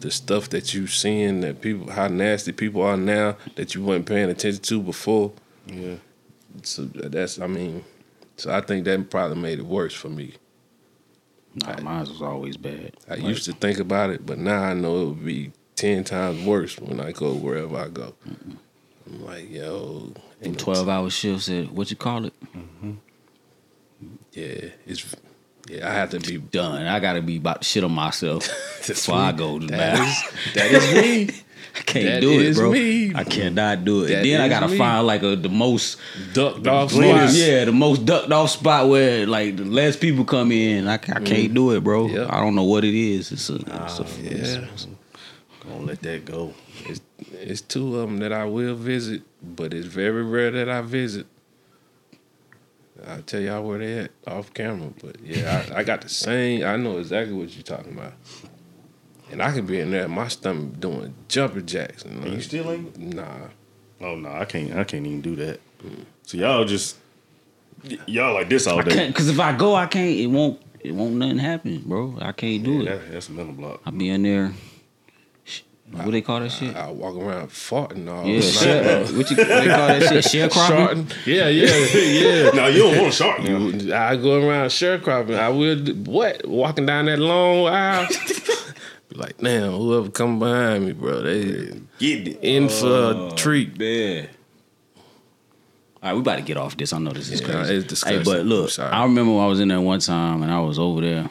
the stuff that you seeing that people how nasty people are now that you weren't paying attention to before. Yeah. So that's I mean, so I think that probably made it worse for me. Nah, mine was always bad. I used to think about it, but now I know it would be ten times worse when I go wherever I go. I'm like, yo, twelve hour shifts at what you call it? Mm-hmm. Yeah, it's yeah. I have to be Done. I gotta be about to shit on myself before I go to that. That is me. I can't that do it, bro. me. I cannot do it. That then I gotta me. find like a the most Ducked off spots. yeah, the most ducked off spot where like the less people come in. I, I can't mm-hmm. do it, bro. Yep. I don't know what it is. It's a, it's a ah, Yeah, Gonna let that go. it's, it's two of them that I will visit, but it's very rare that I visit. I'll tell y'all where they at off camera, but yeah, I, I got the same. I know exactly what you're talking about, and I can be in there, my stomach doing jumping jacks. And And you still ain't? Nah, Oh no, I can't. I can't even do that. So y'all just y'all like this all day. because if I go, I can't. It won't. It won't nothing happen, bro. I can't do Yeah, it. that, that's a mental block. I'll be in there. Sh- What they call that shit? I walk around farting all Yeah, night. share, uh, what you what they call that shit? Sharecropping. Sharecropping? Yeah, yeah, yeah. no, you don't want to shark I go around sharecropping. I will what walking down that long aisle. Be like, damn, whoever come behind me, bro, they Get it. in for a oh, treat. Yeah. All right, we about to get off this. I know this is Yeah, crazy. it's disgusting. Hey, but look. I remember when I was in there one time and I was over there.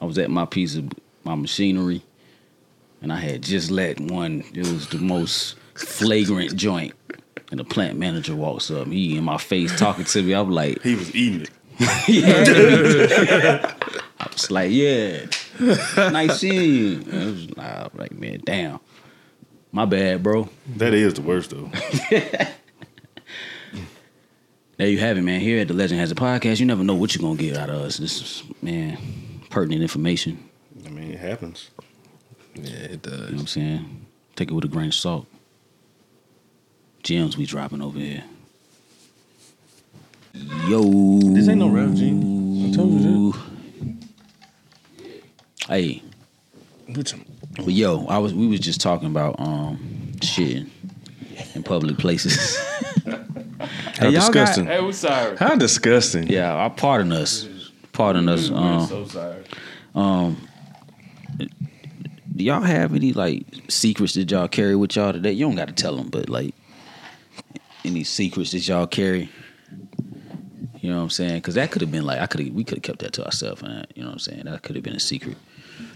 I was at my piece of my machinery, and I had just let one. It was the most flagrant joint. And the plant manager walks up, he in my face talking to me. I'm like, He was eating it. I was like, yeah, nice seeing you. And I was, I was like, man, damn, my bad, bro. That is the worst though. There you have it, man. Here at the Legend Has a Podcast, you never know what you're gonna get out of us. This is, man, pertinent information. I mean, it happens. Yeah, it does. You know what. I'm saying? Take it with a grain of salt. Gems we dropping over here. Yo. This ain't no rap, Gene. I told you Hey, Which but yo, I was we was just talking about um shit in public places. How y'all got- disgusting. Hey, we sorry. How disgusting. yeah, I pardon us. Pardon us. Um, so sorry. Um, do y'all have any like secrets that y'all carry with y'all today? You don't got to tell them, but like any secrets that y'all carry. You know what I'm saying? Because that could have been like I could we could have kept that to ourselves, and you know what I'm saying? That could have been a secret.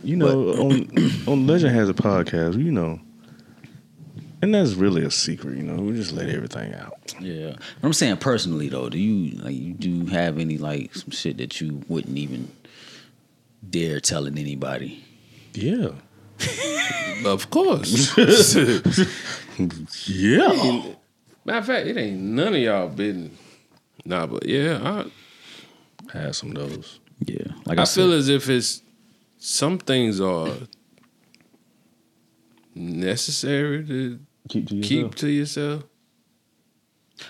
You know, on on Legend has a podcast. You know, and that's really a secret. You know, we just let everything out. Yeah, but I'm saying personally though, do you like you do have any like some shit that you wouldn't even dare telling anybody? Yeah, Of course. yeah. Matter of fact, it ain't none of y'all business. Nah, but yeah, I, Had some of those. Yeah, like I, I said, feel as if it's some things are necessary to Keep to keep to yourself.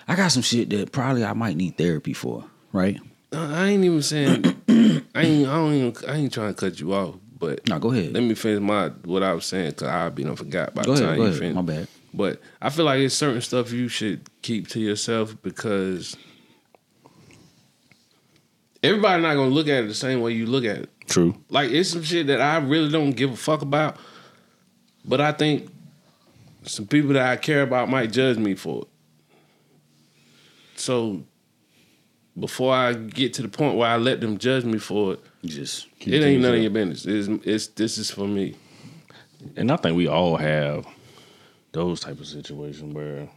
I got some shit that probably I might need therapy for. Right? Uh, I ain't even saying I ain't I don't even I ain't trying to cut you off, but No, go ahead. let me finish my what I was saying because I'll be done forgot by Go the ahead. time Go you ahead. finish. My bad. But I feel like it's certain stuff you should keep to yourself because everybody not gonna look at it the same way you look at it. True. Like it's some shit that I really don't give a fuck about, but I think some people that I care about might judge me for it. So before I get to the point where I let them judge me for it, You just it ain't none of your business. It's, it's this is for me. And I think we all have those type of situations where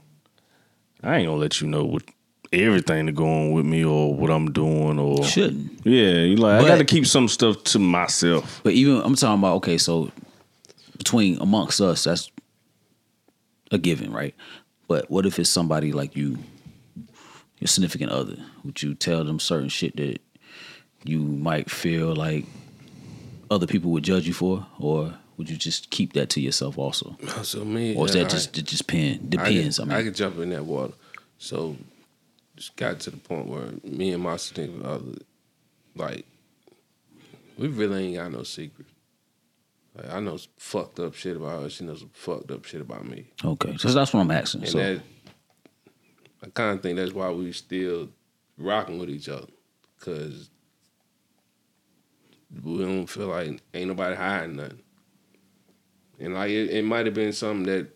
I ain't gonna let you know what everything to go on with me or what I'm doing or shouldn't. yeah. You like But- I got to keep some stuff to myself. But even I'm talking about okay, so between amongst us, that's a given, right? But what if it's somebody like you, your significant other? Would you tell them certain shit that you might feel like other people would judge you for, or would you just keep that to yourself also? So me, Or is that I- just it just pen, I depends? I, could, mean, I could jump in that water. So just got to the point where me and my significant other, like, we really ain't got no secret. Like, I know some fucked up shit about her. She knows some fucked up shit about me. Okay, so that's what I'm asking. And So that, I kind of think that's why we still rocking with each other, cause we don't feel like ain't nobody hiding nothing. And like it, it might have been something that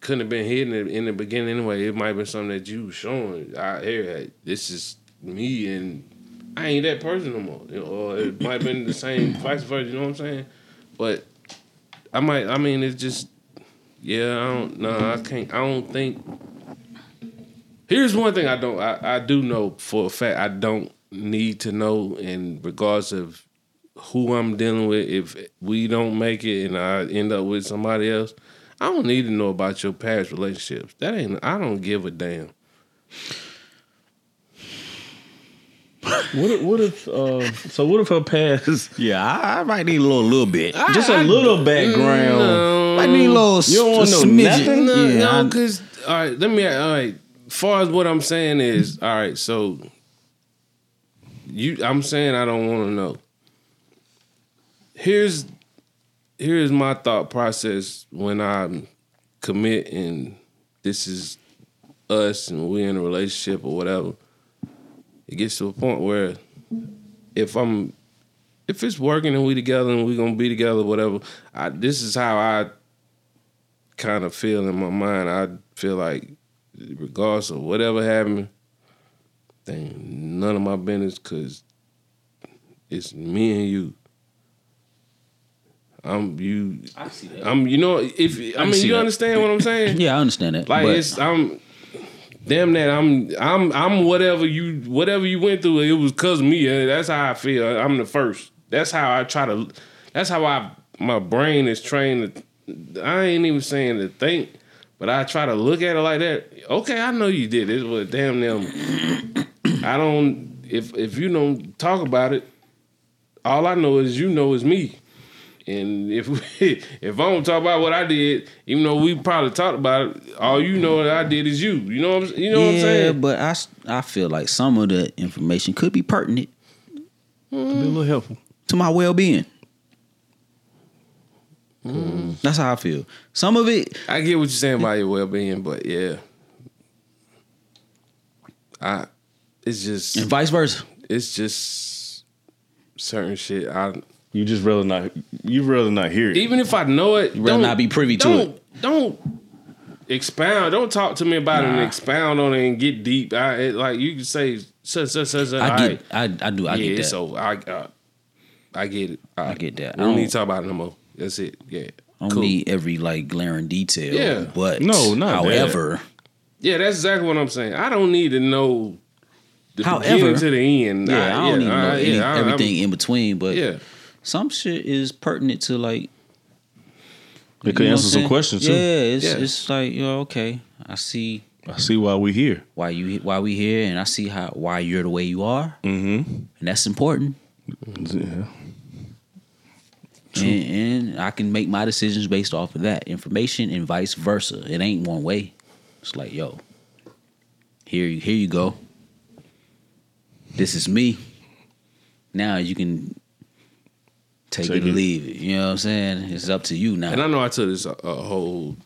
couldn't have been hidden in- the beginning anyway. It might have been something that you showing. I here, this is me, and I ain't that person no more. You know, or it might have been the same vice versa. You know what I'm saying? But I might. I mean, it's just yeah, I don't no, I can't I don't think Here's one thing I don't I, I do know for a fact I don't need to know in regards of who I'm dealing with if we don't make it and I end up with somebody else. I don't need to know about your past relationships. That ain't I don't give a damn. What if, what if uh, so what if her past yeah, I, I might need a little, little bit. just a little background? No, I need a little. You don't want s- no smidgen. nothing? No, Yeah, no, because all right, let me all right. Far as what I'm saying is, all right, so you I'm saying I don't want to know. Here's here's my thought process when I commit and this is us and we're in a relationship or whatever. It gets to a point where if I'm if it's working and we together and we gonna be together, whatever, I this is how I kind of feel in my mind. I feel like, regardless of whatever happened, then none of my business because it's me and you. I'm you. I see that. I'm you know if I, can mean you that. understand what I'm saying. yeah, I understand that. Like but it's I'm damn that I'm I'm I'm whatever you whatever you went through. It was cause of me. Uh, That's how I feel. I'm the first. That's how I try to. That's how I my brain is trained. To, I ain't even saying to think, but I try to look at it like that. Okay, I know you did it, but damn them. I don't. If if you don't talk about it, all I know is you know is me. And if we, if I don't talk about what I did, even though we probably talked about it, all you know that I did is you. You know what I'm, you know yeah, what I'm saying? Yeah, but I, s- I feel like some of the information could be pertinent Be a little helpful. to my well being. Mm. That's how I feel. Some of it, I get what you're saying about your well being, but yeah, I it's just and vice versa. it's just certain shit. I You just rather not. You rather not hear it. even if I know it, rather don't- not be privy to don't, it. Don't expound. Don't talk to me about it and expound on it and get deep. I it, like you can say such such such. such, I all get, right. I, I do, I yeah, get it's that. over. I uh, I get it. I get that. We I don't don't- need to talk about it no more. That's it. Yeah. I don't need every like glaring detail. Yeah. but No, not that. however, Yeah, that's exactly what I'm saying. I don't need to know the However- beginning to the end. yeah, I, I, don't need to yeah, know I- any, yeah, I- I'm- everything in between. But Yeah. some shit is pertinent to like. They you could answer some questions too. Yeah, it's Yeah. it's like yo, okay, I see I see why we here. why you why we here, and I see how why you're the way you are, Mm-hmm. and that's important. Yeah. And, and I can make my decisions based off of that information, and vice versa. It ain't one way. It's like yo, here here you go. This is me. Now you can take, it or leave it. You know what I'm saying? It's up to you now. And I know I took this a, a whole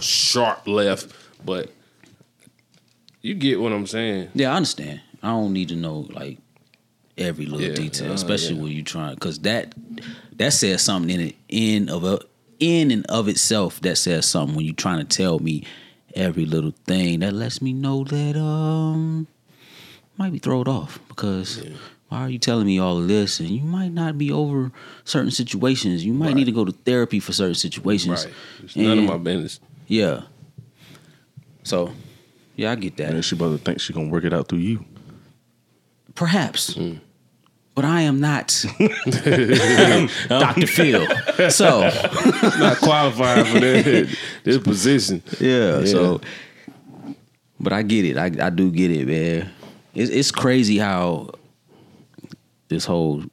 sharp left, but you get what I'm saying. Yeah, I understand. I don't need to know like every little Yeah, detail, uh, especially yeah. when you trying because that that says something in it in of a in and of itself. That says something when you trying to tell me every little thing. That lets me know that um might be thrown off because. Why are you telling me all of this? And you might not be over certain situations. You might Right. need to go to therapy for certain situations. Right. It's none of my business. Yeah. So, yeah, I get that. And she about to think she gonna work it out through you. Perhaps. Hmm. But I am not Dr. Phil. So, Not qualified for that, this position. yeah, so but I get it. I I do get it, man. It's it's crazy how this whole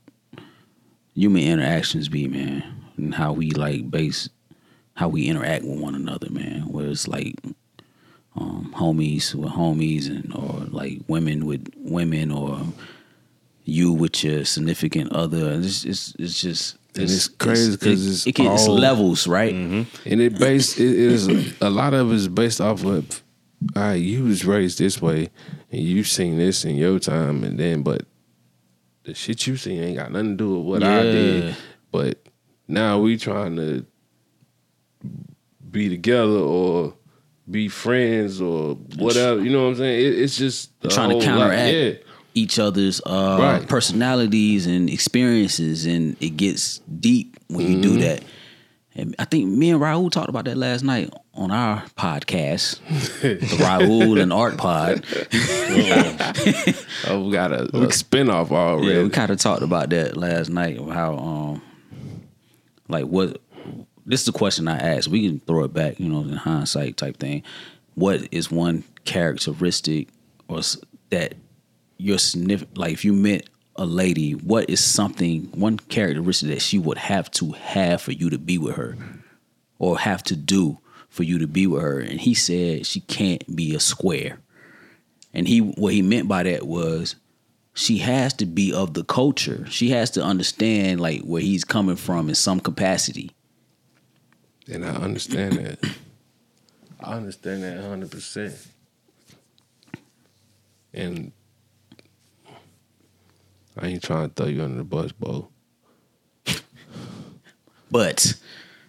human interactions be, man, and how we like base how we interact with one another, man. Where it's like um, homies with homies, and or like women with women, or you with your significant other. It's it's, it's just And it's crazy 'cause it's it, can- it's levels, right? and it based it is a lot of it is based off of all right, you was raised this way and you seen this in your time and then but the shit you seen ain't got nothing to do with what I did. But now we trying to be together or be friends or whatever. You know what I'm saying? It, it's just Trying to counteract Yeah. each other's uh, Right. personalities and experiences, and it gets deep when you Mm-hmm. do that. And I think me and Raul talked about that last night on our podcast, the Raul and Art Pod. Oh, we got a, a spinoff already. Yeah, we kind of talked about that last night. of How, um, like, what? This is a question I asked. We can throw it back, you know, in hindsight type thing. What is one characteristic or that you're significant? Like, if you met a lady, what is something one characteristic that she would have to have for you to be with her, or have to do for you to be with her? And he said she can't be a square. And he what he meant by that was she has to be of the culture. She has to understand like where he's coming from in some capacity. And I understand that. I understand that hundred percent. And I ain't trying to throw you under the bus, Bo. But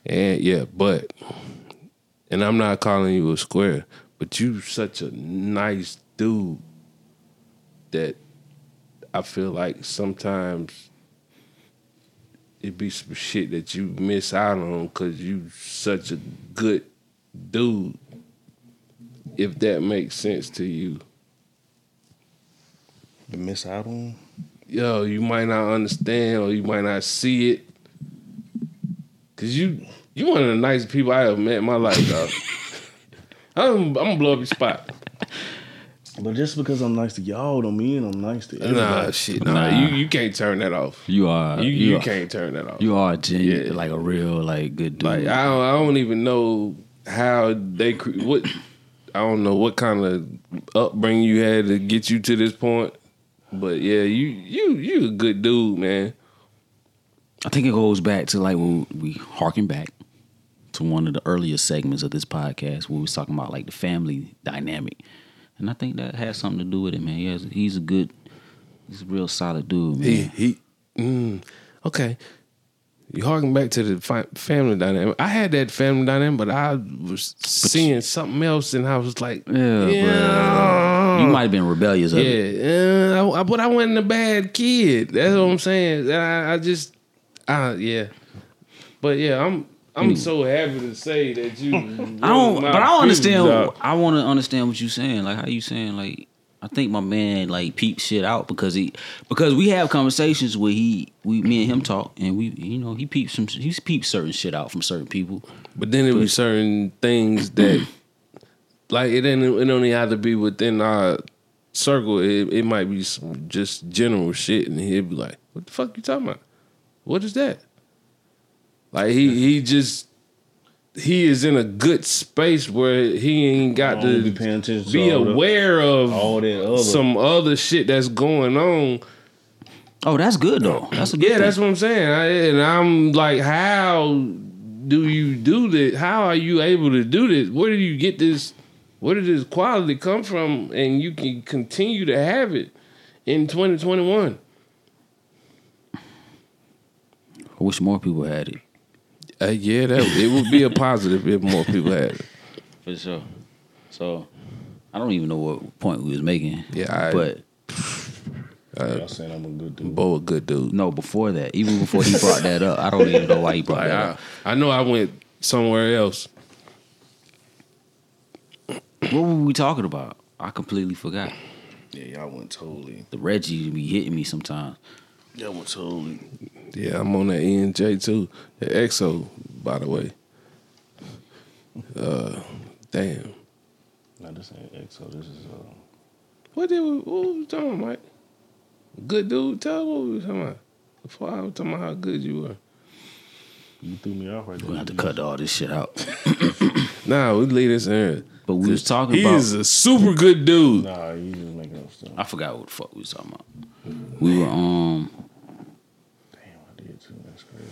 And yeah, but and I'm not calling you a square, but you such a nice dude that I feel like sometimes it be some shit that you miss out on because you such a good dude. If that makes sense to you. To miss out on. yo, you might not understand or you might not see it. Cause you you one of the nicest people I ever met in my life, dog. I'm, I'm gonna blow up your spot. But just because I'm nice to y'all don't mean I'm nice to Nah, shit, nah, Nah. You you can't turn that off. you are You you, you are, can't turn that off. you are genuine, Yeah. like a real like good dude. like I don't, I don't even know how they cre- what I don't know what kind of upbringing you had to get you to this point. But yeah, you you you a good dude, man. I think it goes back to like when we harken back to one of the earlier segments of this podcast where we was talking about like the family dynamic, and I think that has something to do with it, man. He has, he's a good, he's a real solid dude, man. He he. Mm, okay. You harking back to the fi- family dynamic. I had that family dynamic, but I was seeing something else, and I was like, yeah, yeah, but you might have been rebellious yeah. it. uh, I- but I wasn't a bad kid. That's what I'm saying. I, I just, uh, yeah. But yeah, I'm I'm so happy to say that you. I don't, but I don't understand. privilege out. I want to understand what you're saying. Like, how you saying? Like, I think my man like peep shit out because he because we have conversations where he we me and him talk and we you know he peeps some he peeps certain shit out from certain people. But then it was certain things that, like, it didn't. It only had to be within our circle. It, it might be some just general shit, and he'd be like, "What the fuck you talking about? What is that?" Like he he just he is in a good space where he ain't got Don't be to paying attention be all the- aware of all that other- some other shit that's going on. Oh, that's good though. That's a good Yeah, thing. that's what I'm saying. I, and I'm like, how do you do this? How are you able to do this? Where do you get this? Where did this quality come from? And you can continue to have it in 2021. I wish more people had it. Uh, yeah, that it would be a positive if more people had it. For sure. So I don't even know what point we was making. Yeah, I- but Y'all saying I'm a good dude. Bo, a good dude. no, before that, even before he brought that up, I don't even know why he brought Like, that I, up. I know I went somewhere else. What were we talking about? I completely forgot. Yeah, y'all went totally. The Reggie be hitting me sometimes. Y'all went totally. Yeah, I'm on that ENJ too. The EXO, by the way. Uh, damn. Nah, this ain't EXO. This is uh. What did we, what was we talking about, Mike? Good dude, tell what we was talking about. Before I was talking about how good you were. You threw me off right there. We're gonna have to cut all this shit out. Nah, we leave this in here. But we was talking He about is a super good dude. Nah, you just making up stuff. I forgot what the fuck we was talking about. We were um. Damn, I did too. That's crazy.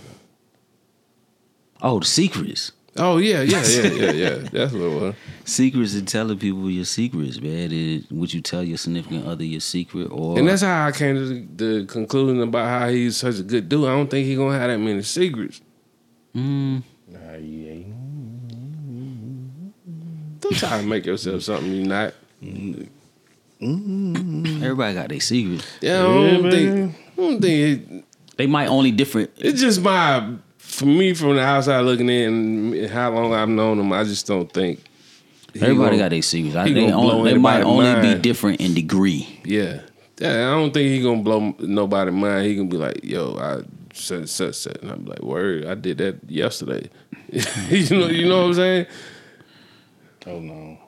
Oh, the secrets. Oh yeah, yeah, yeah, yeah, yeah. That's what it was. Secrets and telling people your secrets, man. It, would you tell your significant other your secret or And that's how I came to the, the conclusion about how he's such a good dude. I don't think he's gonna have that many secrets. Mm, Nah, you ain't. Don't try to make yourself something you're not. everybody got their secrets. Yeah, I don't Yeah, think. man. I don't think it, They might only different. it's just my for me from the outside looking in and how long I've known him. I just don't think Everybody gonna- got their secrets. I, he they only, they might anybody's only be different in degree. Yeah. Yeah, I don't think he gonna blow nobody mind. He gonna be like, "Yo, I said such such," and I'm like, "Word, I did that yesterday." you know, you know what I'm saying? Oh no.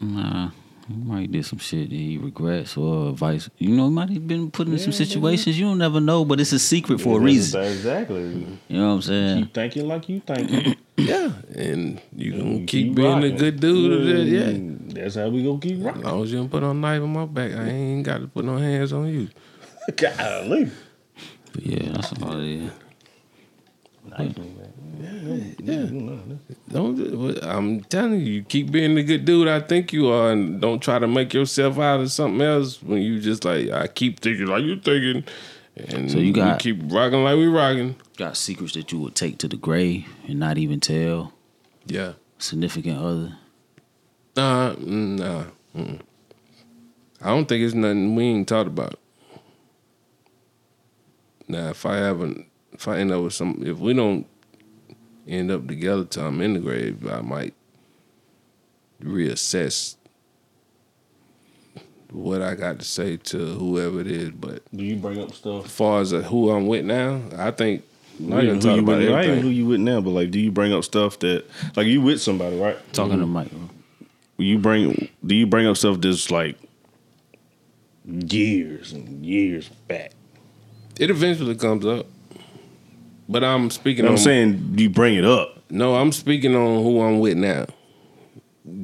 Nah, he might did some shit that he regrets or vice. You know, he might have been put in some situations you don't never know, but it's a secret for a reason. Exactly. You know what I'm saying? Keep thinking like you thinking. Yeah, and you gonna You keep, being a good dude. Yeah, yeah. That's how we gonna keep As rocking. long as you don't put no knife on my back, I ain't got to put no hands on you. Golly. But yeah, that's about it. Knife me, man. Yeah. Don't. I'm telling you, you keep being the good dude I think you are, and don't try to make yourself out of something else. When you just like, I keep thinking like you're thinking, and So you got- keep rocking like we rocking. Got secrets that you would take to the grave and not even tell Yeah. significant other. Nah, mm, nah. Mm. I don't think it's nothing we ain't talked about. Now, if I haven't, if I end up with some, if we don't end up together till I'm in the grave, I might reassess what I got to say to whoever it is. But Do you bring up stuff? as far as uh, who I'm with now, I think we Not even, done who talked you about with, not even who you with now, but like, do you bring up stuff that, like, you with somebody, right? Talking to Mike. You bring, do you bring up stuff that's like years and years back? It eventually comes up. But I'm speaking You know on I'm saying? You bring it up. No, I'm speaking on who I'm with now.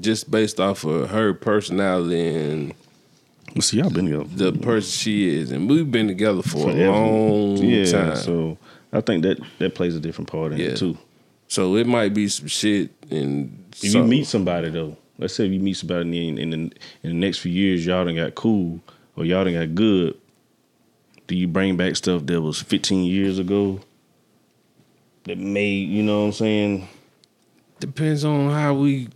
Just based off of her personality and Well, see, y'all been together. the person she is. And we've been together for Forever. a long yeah, time. So. I think that that plays a different part in Yeah. it too. So it might be some shit and If you meet somebody though, let's say if you meet somebody in, in, the, in the next few years, y'all done got cool or y'all done got good. Do you bring back stuff that was 15 years ago that made you know what I'm saying depends on how we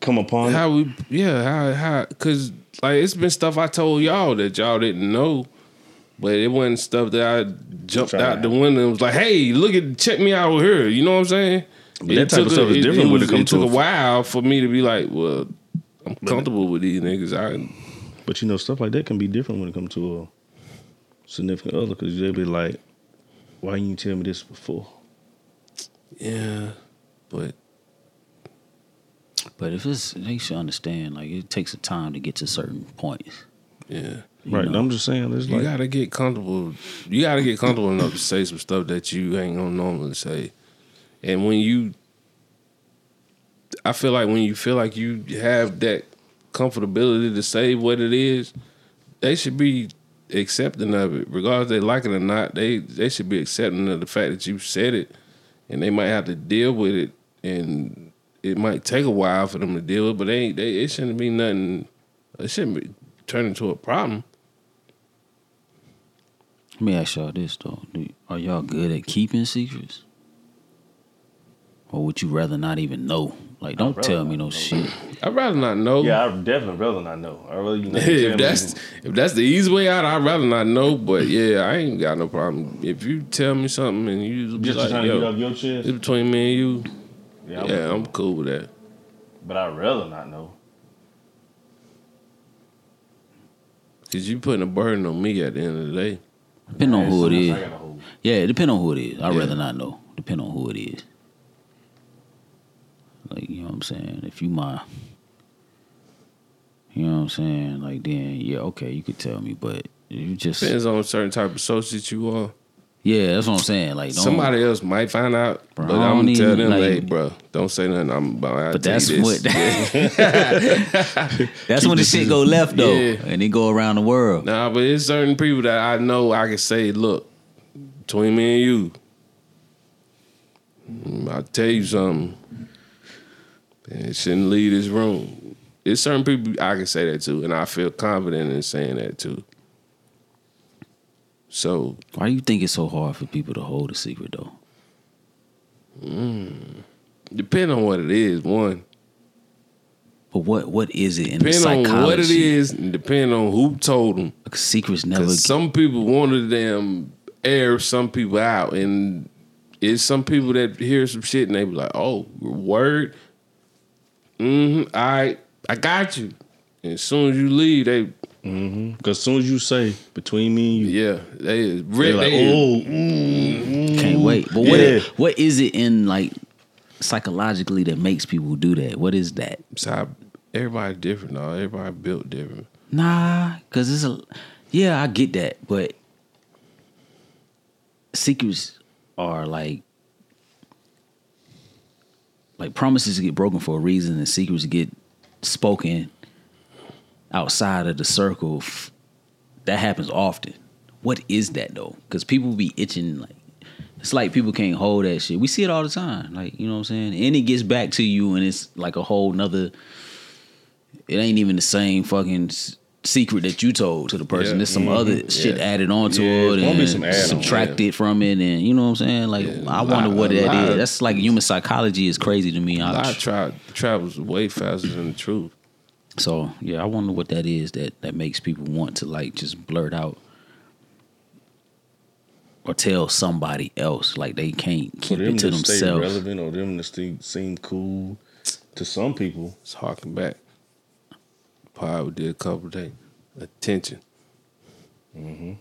come upon? it? how we yeah, how how cause like it's been stuff I told y'all that y'all didn't know. But it wasn't stuff that I jumped Try out the window and was like, "Hey, look at check me out here." You know what I'm saying? But that type of stuff a, is different when it was- comes took to a a- while for me to be like, "Well, I'm comfortable with these niggas." I But you know, stuff like that can be different when it comes to a significant other because they'll be like, "Why didn't you tell me this before?" Yeah, but But if it's, they should understand. Like it takes a time to get to certain points. yeah. you right? know? I'm just saying, it's You like gotta get comfortable. You gotta get comfortable enough to say some stuff that you ain't gonna normally say. And when you, I feel like when you feel like you have that comfortability to say what it is, they should be accepting of it, regardless they like it or not. They they should be accepting of the fact that you said it, and they might have to deal with it, and it might take a while for them to deal with. But they. They it shouldn't be nothing. It shouldn't be turn into a problem. Let me ask y'all this though: Are y'all good at keeping secrets, or would you rather not even know? Like, don't tell me no know. shit. I'd rather not know. yeah, I'd definitely rather not know. I really you know, if that's if that's the easy way out, I'd rather not know. But yeah, I ain't got no problem. If you tell me something and you be just like, trying to get yo, off your chest. it's between me and you, Yeah, yeah, I'm cool with that. but I'd rather not know. Cause you putting a burden on me at the end of the day. Depending on who it I is. got a Yeah, it depend on who it is. I'd Yeah. rather not know. Depend on who it is. Like, you know what I'm saying? If you my you know what I'm saying? Like then yeah, okay, you could tell me, but you just Depends on certain type of associate you are. Yeah, that's what I'm saying. Like don't, Somebody else might find out, Bro, but I I'm gonna tell them, like- hey, bro, don't say nothing. I'm about to But that's what that's when the shit go left though, Yeah. and it go around the world. Nah, but it's certain people that I know I can say, look, between me and you, mm, I'll tell you something. And shouldn't leave this room. It's certain people I can say that to, and I feel confident in saying that too. So Why do you think it's so hard for people to hold a secret though? Mm, depending on what it is, one. But what what is it in the psychology? on what it is, and depending on who told them. Because secrets never. Some people want to them air some people out, and it's some people that hear some shit and they be like, "Oh, word, mm-hmm, all right, I got you." And as soon as you leave, they Because as soon as you say between me and you, yeah, they is they're like, They oh, mm, can't wait. But what Yeah. it- what is it in like psychologically that makes people do that? What is that? So I- everybody different, though. Everybody built different. Nah, cause it's a yeah, I get that, but secrets are like like promises get broken for a reason, and secrets get spoken outside of the circle. That happens often. What is that though? Because people be itching like. It's like people can't hold that shit. We see it all the time. Like, you know what I'm saying? And it gets back to you and it's like a whole nother it ain't even the same fucking secret that you told to the person. Yeah. There's some mm-hmm. other shit Yeah. added onto Yeah, it it's gonna be and some subtracted from it, and you know what I'm saying. Like Yeah, I wonder lot- what that lot is. That's like human psychology is crazy to me. I- tra- travels way faster than the truth. so yeah, I wonder what that is that that makes people want to like just blurt out or tell somebody else. Like they can't keep them it to to themselves. relevant or them to stay, seem cool to some people. It's harking back. Pod we did a couple of days. Attention. Mm-hmm.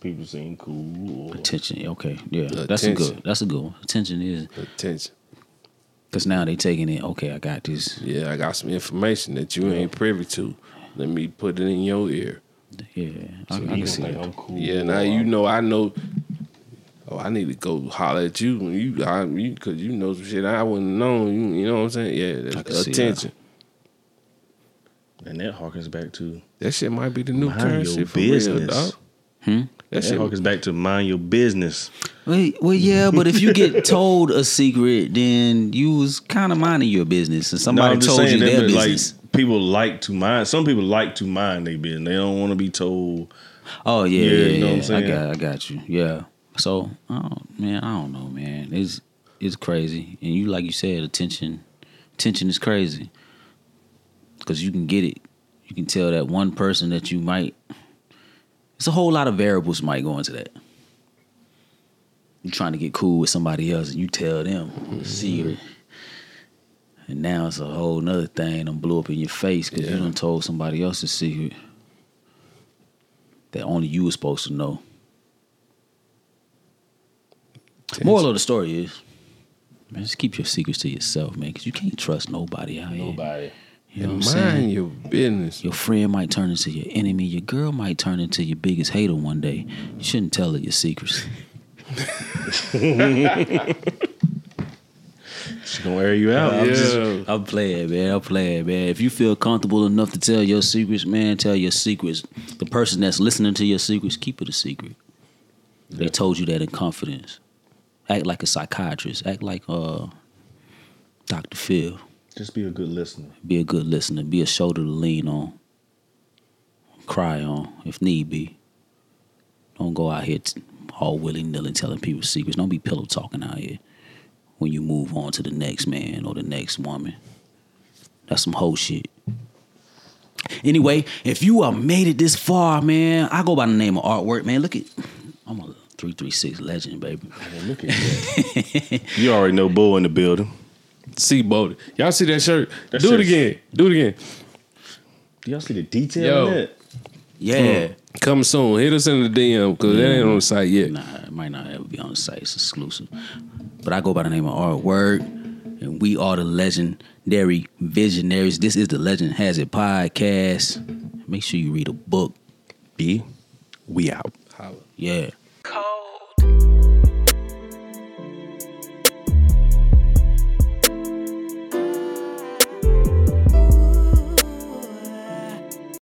People seem cool. Attention. Okay. Yeah. That's a good. That's a good one. Attention is Attention. because now they taking it. Okay, I got this. Yeah, I got some information that you ain't privy to. Let me put it in your ear. Yeah, I, I can see think that. I'm cool. Yeah, now you know I know. Oh, I need to go holler at you you, I, you, cause you know some shit I wouldn't know. You, you know what I'm saying? Yeah, I that's can see attention. And that harkens back to That shit might be the new mind currency your for real, dog. Hmm? That That shit. harkens back to mind your business. Well, well, yeah, but if you get told a secret, then you was kind of minding your business, and somebody I'm told you saying their that, business. like people like to mind. Some people like to mind their business. They don't want to be told. oh yeah, Yeah, yeah, you know what I'm yeah. I saying? got, I got you. Yeah. So, oh, man, I don't know, man. It's it's crazy, and you like you said, attention, attention is crazy because you can get it. You can tell that one person that you might. It's a whole lot of variables might go into that. You're trying to get cool with somebody else, and you tell them a mm-hmm. secret. And now it's a whole nother thing that blew up in your face because Yeah. you done told somebody else else's secret that only you was supposed to know. Moral of the story is, man, just keep your secrets to yourself, man, because you can't trust nobody out here. Nobody. You know what I'm saying? mind your business. Your friend might turn into your enemy. Your girl might turn into your biggest hater one day. You shouldn't tell her your secrets. She's gonna air you out. Yeah. I'm just- I'm playing, man. I'm playing, man. If you feel comfortable enough to tell your secrets, man, tell your secrets. The person that's listening to your secrets, keep it a secret. They told you that in confidence. Act like a psychiatrist. Act like uh, Dr. Phil. Just be a good listener. Be a good listener. Be a shoulder to lean on. Cry on if need be. Don't go out here t- all willy nilly telling people secrets. Don't be pillow talking out here when you move on to the next man or the next woman. That's some whole shit. Anyway, if you are made it this far, man, I go by the name of artwork, man. Look at, I'm a 336 legend, baby. Man, look at that. you already know Bo in the building. See boated. Y'all see that shirt? That Do it shirt's- again. Do it again. Do y'all see the detail Yo. in that? Yeah. Hmm. Coming soon. Hit us in the DM because that ain't on the mm. site yet. Nah, it might not ever be on the site. It's exclusive. But I go by the name of Art Word, and we are the legendary visionaries. This is the Legend Has It podcast. Make sure you read a book. B, we out. Holla. Yeah.